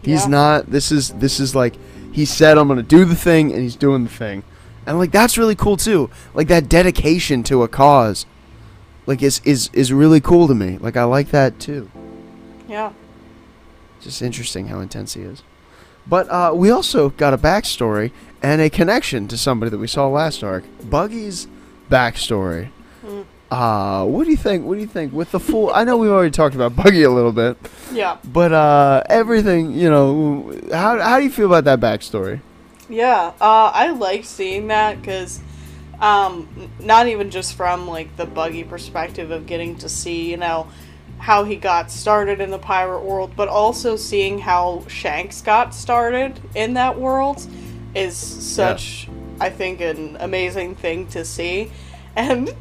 He's Yeah. not this is this is like he said I'm to do the thing and he's doing the thing. And like that's really cool too. Like that dedication to a cause like is is is really cool to me. Like I like that too. Yeah. Just interesting how intense he is. But uh, we also got a backstory and a connection to somebody that we saw last arc. Buggy's backstory. Mm. Uh, what do you think? What do you think? With the full, I know we've already talked about Buggy a little bit, Yeah. but uh, everything, you know, how how do you feel about that backstory? Yeah, uh, I like seeing that because, um, not even just from like the buggy perspective of getting to see, you know, how he got started in the pirate world, but also seeing how Shanks got started in that world is such, I think, an amazing thing to see, and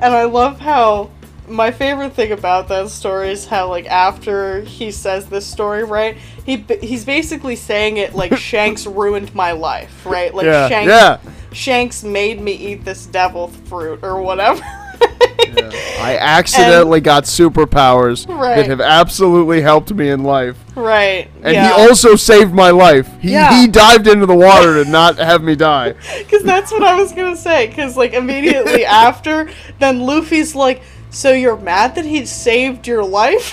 and I love how my favorite thing about that story is how like after he says this story right he he's basically saying it like shanks ruined my life right? Like yeah, shanks yeah. Shanks made me eat this devil fruit or whatever I accidentally got superpowers Right. that have absolutely helped me in life. right And yeah. he also saved my life. He, Yeah. he dived into the water to not have me die. Because that's what I was gonna say. Because like immediately after, then Luffy's like, "So you're mad that he saved your life?"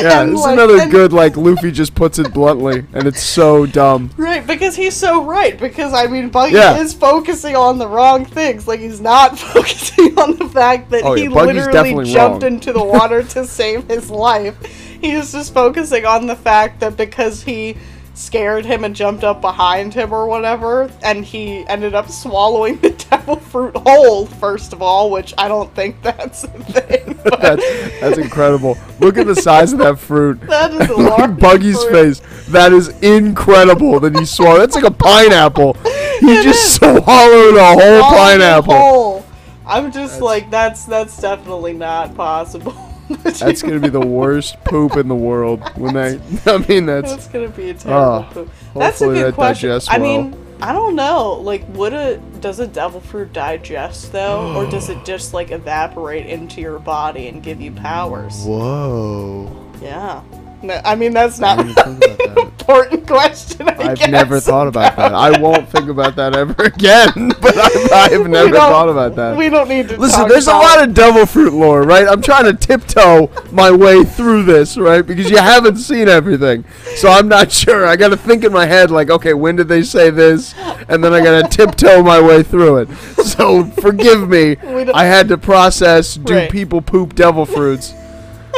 Yeah, is like, another and- good, like, Luffy just puts it bluntly, and it's so dumb. Right, because he's so right. Because I mean, Buggy Yeah. is focusing on the wrong things. Like he's not focusing on the fact that Oh, he yeah, literally jumped wrong. into the water to save his life. He is just focusing on the fact that because he scared him and jumped up behind him or whatever, and he ended up swallowing the devil fruit whole. First of all, which I don't think that's a thing. That's, that's incredible. Look at the size of that fruit. that is large Buggy's fruit. face. That is incredible that he swallowed. That's like a pineapple. He It just is. swallowed a whole pineapple. whole. I'm just like that's that's definitely not possible. That's gonna be the worst poop in the world. When they, I mean, that's That's gonna be a ah, terrible Oh, poop. That's a good that question. digests I mean, I don't know. Like, would a does a devil fruit digest though, or does it just like evaporate into your body and give you powers? whoa. Yeah, No, I mean that's not I didn't think about that. important question. I I've guess. never thought about that. I won't think about that ever again. But I've, I've never don't- about that. We don't need to. Listen, there's a lot of devil fruit lore, right? I'm trying to tiptoe my way through this, right? Because you haven't seen everything. So I'm not sure. I got to think in my head, like, okay, when did they say this? And then I got to tiptoe my way through it. So forgive me. I had to process do Right. people poop devil fruits?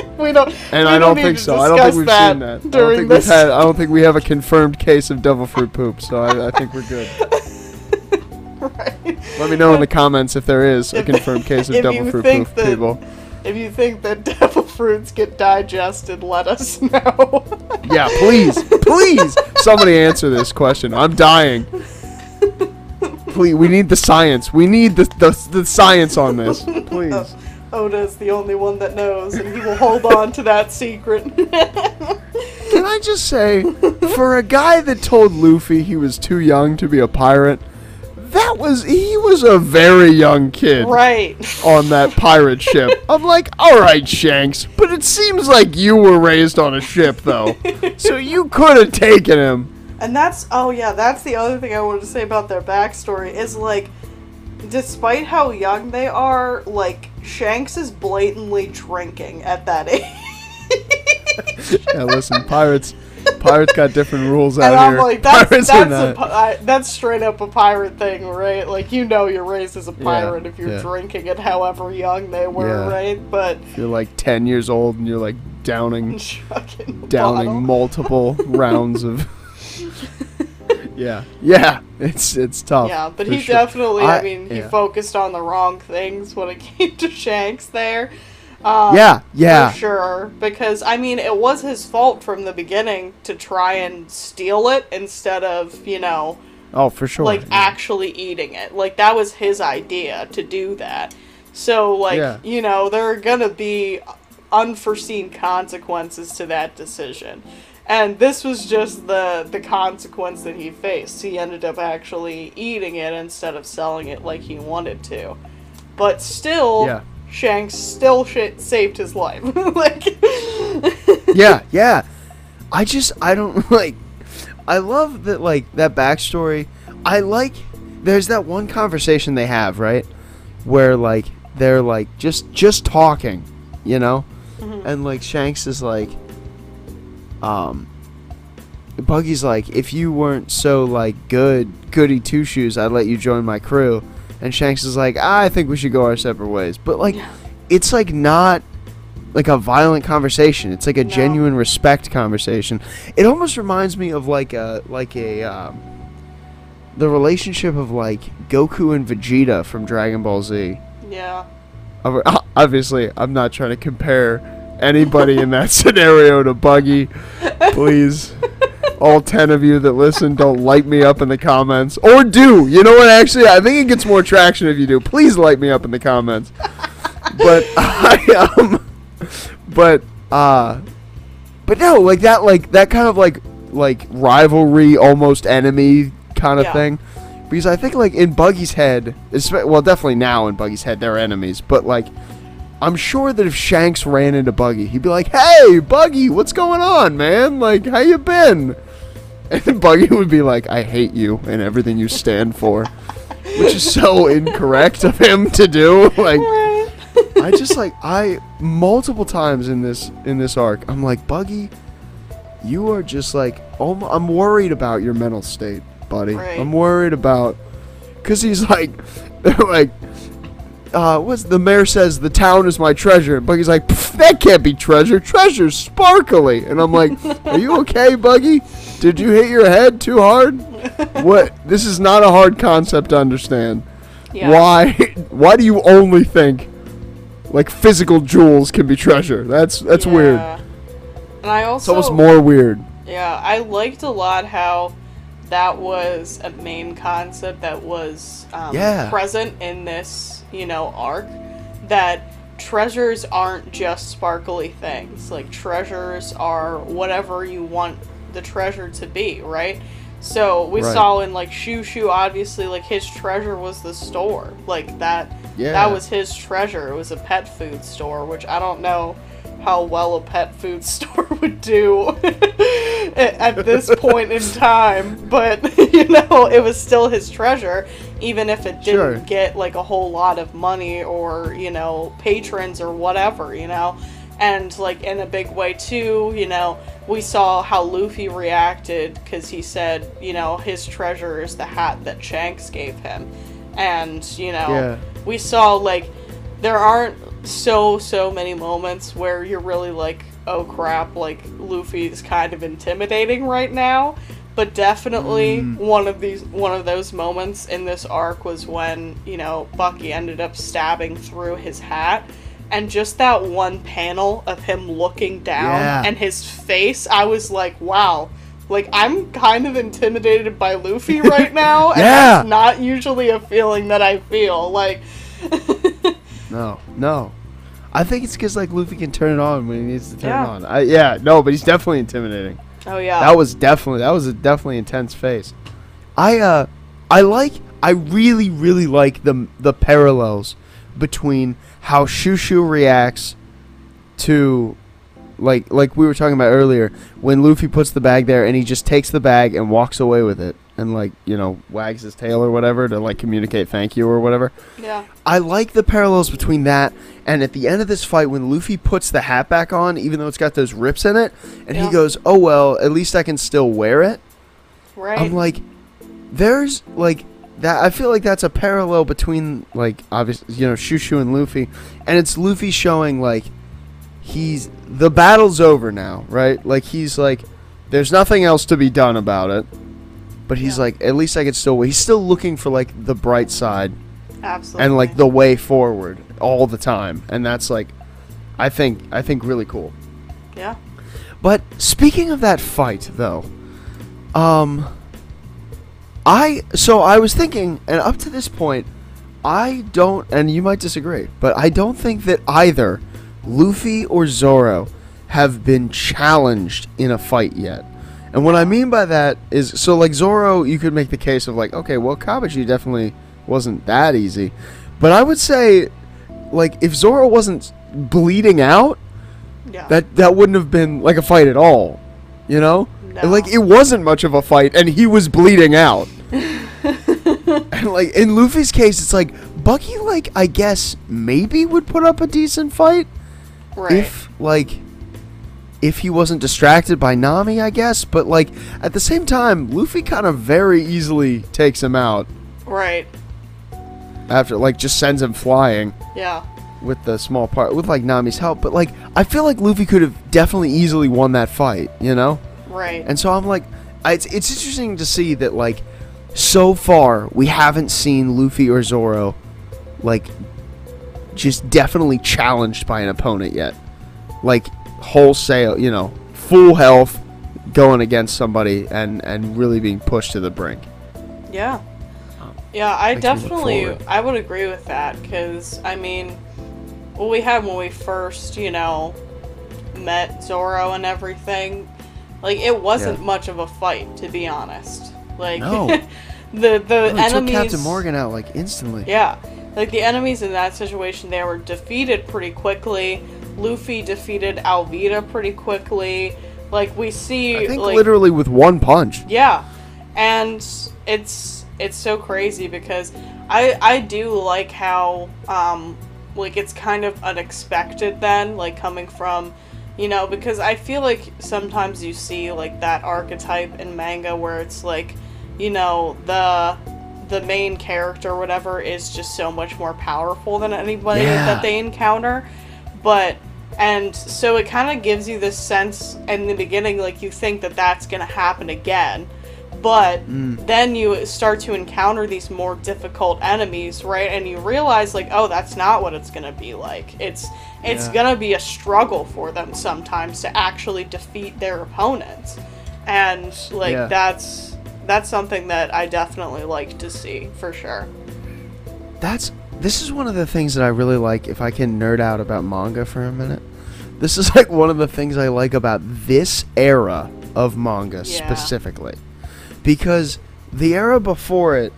We don't. And we I don't need think so. I don't think we've that seen that. I don't think this. we've had. I don't think we have a confirmed case of devil fruit poop. So I, I think we're good. right. Let me know in the comments if there is a confirmed case of if devil you fruit think poop, that- people. If you think that devil fruits get digested, let us know. Yeah, please, please, somebody answer this question. I'm dying. Please, we need the science. We need the the, the science on this. Please. Oda's the only one that knows, and he will hold on to that secret. Can I just say, for a guy that told Luffy he was too young to be a pirate, that was he was a very young kid right. on that pirate ship. I'm like, all right, Shanks, but it seems like you were raised on a ship though, so you could have taken him. And that's oh yeah, that's the other thing I wanted to say about their backstory is like despite how young they are, like Shanks is blatantly drinking at that age. Yeah, listen, pirates, pirates got different rules out and I'm here. like, that's pirates that's, a, I, that's straight up a pirate thing, right? Like you know you're raised as a pirate if you're yeah. drinking at however young they were, Yeah. right? But you're like ten years old and you're like downing, downing bottle. multiple rounds of. Yeah, yeah, it's it's tough. Yeah, but he sure. definitely, I, I- mean, he yeah. focused on the wrong things when it came to Shanks there. Um, Yeah, yeah, For sure. Because, I mean, it was his fault from the beginning to try and steal it instead of, you know, oh for sure. like yeah. actually eating it. Like, that was his idea to do that. So, like, Yeah. you know, there are gonna be unforeseen consequences to that decision. And this was just the the consequence that he faced. He ended up actually eating it instead of selling it like he wanted to. But still, Yeah. Shanks still sh- saved his life. like, yeah, yeah. I just I don't like. I love that like that backstory. I like. There's that one conversation they have right, where like they're like just just talking, you know, mm-hmm. and like Shanks is like, um. Buggy's like, if you weren't so like good, goody two shoes, I'd let you join my crew. And Shanks is like, I think we should go our separate ways. But like, it's like not like a violent conversation. It's like a No. genuine respect conversation. It almost reminds me of like a like a um, the relationship of like Goku and Vegeta from Dragon Ball Z. yeah. Obviously, I'm not trying to compare anybody in that scenario to Buggy. Please, all ten of you that listen, don't light me up in the comments, or do. You know what? Actually, I think it gets more traction if you do. Please light me up in the comments. But I um, but uh, but no, like that, like that kind of like like rivalry, almost enemy kind of Yeah. thing. Because I think like in Buggy's head, well, definitely now in Buggy's head, they're enemies. But like, I'm sure that if Shanks ran into Buggy, he'd be like, "Hey, Buggy, what's going on, man? Like, how you been?" And Buggy would be like, "I hate you and everything you stand for," which is so incorrect of him to do. Like, I just like I multiple times in this in this arc, I'm like, Buggy, you are just like, oh, I'm worried about your mental state, buddy. Right. I'm worried about, cause he's like, they're like, uh, what's the mayor says the town is my treasure, and Buggy's like, that can't be treasure. Treasure's sparkly, and I'm like, are you okay, Buggy? Did you hit your head too hard? What? This is not a hard concept to understand. Yeah. Why? Why do you only think like physical jewels can be treasure? That's that's weird. And I also It's almost more weird. Yeah, I liked a lot how that was a main concept that was um, Yeah. present in this, you know, arc. That treasures aren't just sparkly things. Like treasures are whatever you want the treasure to be, right? So we Right. saw in like Shushu, obviously, like his treasure was the store. Like that, Yeah. that was his treasure. It was a pet food store, which I don't know how well a pet food store would do at this point in time, but you know, it was still his treasure, even if it didn't Sure. get like a whole lot of money or, you know, patrons or whatever, you know? And like in a big way too, you know, we saw how Luffy reacted because he said, you know, his treasure is the hat that Shanks gave him. And, you know, Yeah. we saw like there aren't so so many moments where you're really like oh crap like luffy's kind of intimidating right now but definitely mm. one of these one of those moments in this arc was when you know Buggy ended up stabbing through his hat and just that one panel of him looking down Yeah. and his face i was like wow like i'm kind of intimidated by luffy right now and Yeah. that's not usually a feeling that i feel like No, no. I think it's because like Luffy can turn it on when he needs to turn Yeah. it on. I, yeah, no, but he's definitely intimidating. Oh yeah That was definitely that was a definitely intense face. I uh, I like I really really like the the parallels between how Shushu reacts to like like we were talking about earlier when Luffy puts the bag there and he just takes the bag and walks away with it and like you know wags his tail or whatever to like communicate thank you or whatever. yeah I like the parallels between that and at the end of this fight when Luffy puts the hat back on, even though it's got those rips in it, and Yeah. he goes, "Oh well, at least I can still wear it." right I'm like, there's like that. I feel like that's a parallel between like obviously you know Shushu and Luffy, and it's Luffy showing like he's the battle's over now, right? Like he's like, there's nothing else to be done about it. But he's Yeah. like, at least I can still. He's still looking for like the bright side absolutely and like the way forward all the time and that's like i think i think really cool yeah but speaking of that fight though um i so i was thinking and up to this point i don't and you might disagree but i don't think that either luffy or zoro have been challenged in a fight yet and what i mean by that is so like zoro you could make the case of like okay well Kabaji definitely wasn't that easy. But i would say like if zoro wasn't bleeding out yeah. that that wouldn't have been like a fight at all you know? No. Like it wasn't much of a fight and he was bleeding out. And like in luffy's case it's like Buggy like i guess maybe would put up a decent fight right. if like if he wasn't distracted by nami i guess but like at the same time luffy kind of very easily takes him out. Right. After like just sends him flying. Yeah. With the small part with like nami's help but like i feel like luffy could have definitely easily won that fight you know? Right. And so I'm like, I- it's it's interesting to see that like, so far we haven't seen Luffy or Zoro, like, just definitely challenged by an opponent yet, like wholesale, you know, full health, going against somebody and and really being pushed to the brink. yeah yeah i makes definitely i would agree with that because i mean what we had when we first you know met zoro and everything like it wasn't Yeah. much of a fight to be honest like No. the the Really took Captain Morgan out like instantly. Yeah, like the enemies in that situation, they were defeated pretty quickly. Luffy defeated Alvida pretty quickly. Like we see, I think like, literally with one punch. yeah, and it's it's so crazy because I I do like how um like it's kind of unexpected then like coming from you know because I feel like sometimes you see like that archetype in manga where it's like you know the the main character or whatever is just so much more powerful than anybody Yeah. that they encounter but and so it kind of gives you this sense in the beginning like you think that that's going to happen again but Mm. then you start to encounter these more difficult enemies right and you realize like oh that's not what it's going to be like it's it's Yeah. going to be a struggle for them sometimes to actually defeat their opponents and like Yeah. that's that's something that I definitely like to see for sure. that's this is one of the things that I really like if I can nerd out about manga for a minute. This is like one of the things I like about this era of manga Yeah. specifically. Because the era before it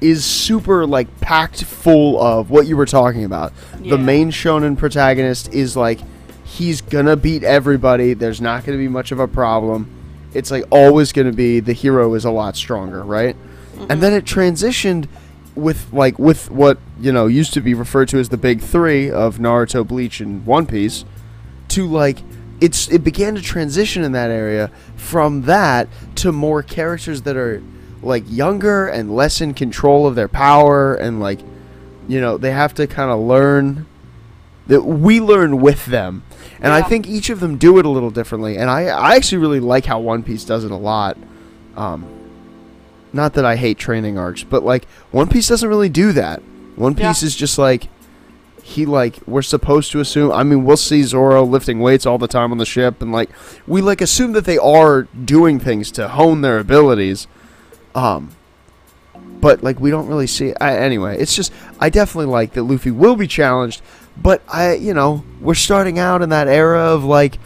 is super like packed full of what you were talking about. Yeah. The main shonen protagonist is like he's gonna beat everybody. There's not gonna be much of a problem. It's like always gonna be the hero is a lot stronger, right? And mm-hmm. then it transitioned with like with what you know used to be referred to as the big three of Naruto, Bleach, and One Piece, to like it's it began to transition in that area from that to more characters that are like younger and less in control of their power and like you know they have to kind of learn that we learn with them. And i think each of them do it a little differently. And i i actually really like how one piece does it a lot. Um not that i hate training arcs but like one piece doesn't really do that one Yeah. piece is just like he like we're supposed to assume i mean we'll see zoro lifting weights all the time on the ship and like we like assume that they are doing things to hone their abilities um but like we don't really see I, anyway it's just i definitely like that luffy will be challenged but i you know we're starting out in that era of like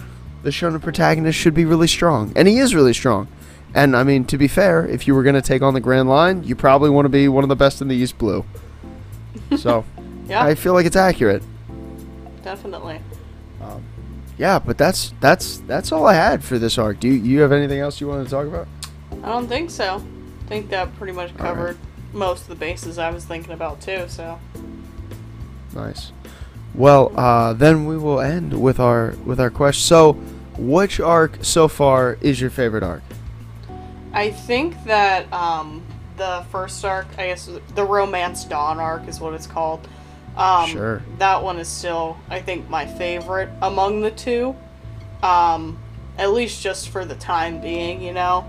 the shonen protagonist should be really strong and he is really strong and i mean to be fair if you were going to take on the grand line you probably want to be one of the best in the east blue so Yeah, i feel like it's accurate definitely. yeah but that's that's that's all i had for this arc do you, you have anything else you want to talk about I don't think so. I think that pretty much right. covered most of the bases I was thinking about too. So Nice. Well, uh, then we will end with our with our question. So, which arc so far is your favorite arc? I think that um, the first arc, I guess the Romance Dawn arc is what it's called. Um, Sure. That one is still, I think, my favorite among the two. Um, at least just for the time being, you know.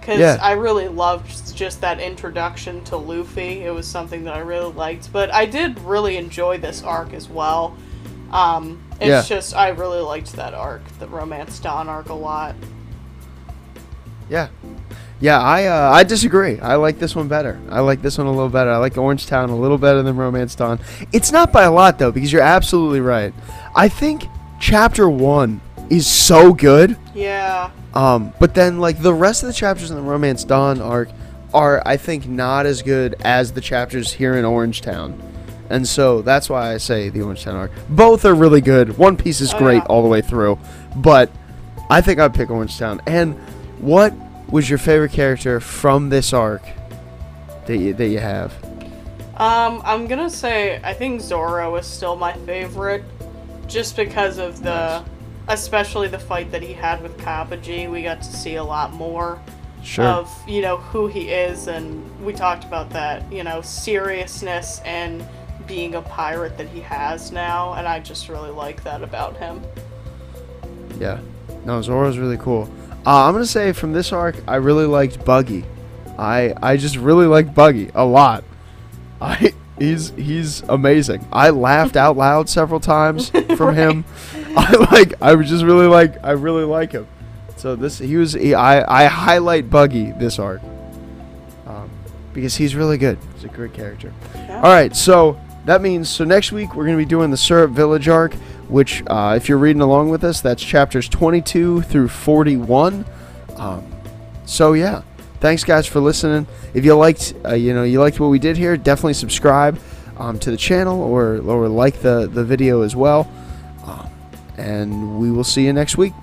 Because Yeah. I really loved just that introduction to Luffy. It was something that I really liked. But I did really enjoy this arc as well. Um, it's Yeah. just, I really liked that arc, the Romance Dawn arc, a lot. Yeah, yeah. I uh, I disagree. I like this one better. I like this one a little better. I like Orange Town a little better than Romance Dawn. It's not by a lot though, because you're absolutely right. I think Chapter One is so good. Yeah. Um, but then like the rest of the chapters in the Romance Dawn arc are, I think, not as good as the chapters here in Orange Town. And so that's why I say the Orange Town arc. Both are really good. One Piece is Oh, great yeah. all the way through, but I think I'd pick Orange Town. And what was your favorite character from this arc that you, that you have? Um, I'm gonna say I think Zoro is still my favorite, just because of the, especially the fight that he had with Kabaji. We got to see a lot more Sure. of you know who he is, and we talked about that you know seriousness and being a pirate that he has now, and I just really like that about him. Yeah. No, Zoro's really cool. Uh, I'm gonna say from this arc, I really liked Buggy. I I just really liked Buggy a lot. I he's he's amazing. I laughed out loud several times from him. I like I was just really like I really like him. So this he was he, I I highlight Buggy this arc. Um, because he's really good. He's a great character. Yeah. All right, so that means so next week we're going to be doing the Syrup Village arc, which uh, if you're reading along with us, that's chapters 22 through 41. Um, so yeah, thanks guys for listening. If you liked, uh, you know, you liked what we did here, definitely subscribe um, to the channel or or like the the video as well. Um, and we will see you next week.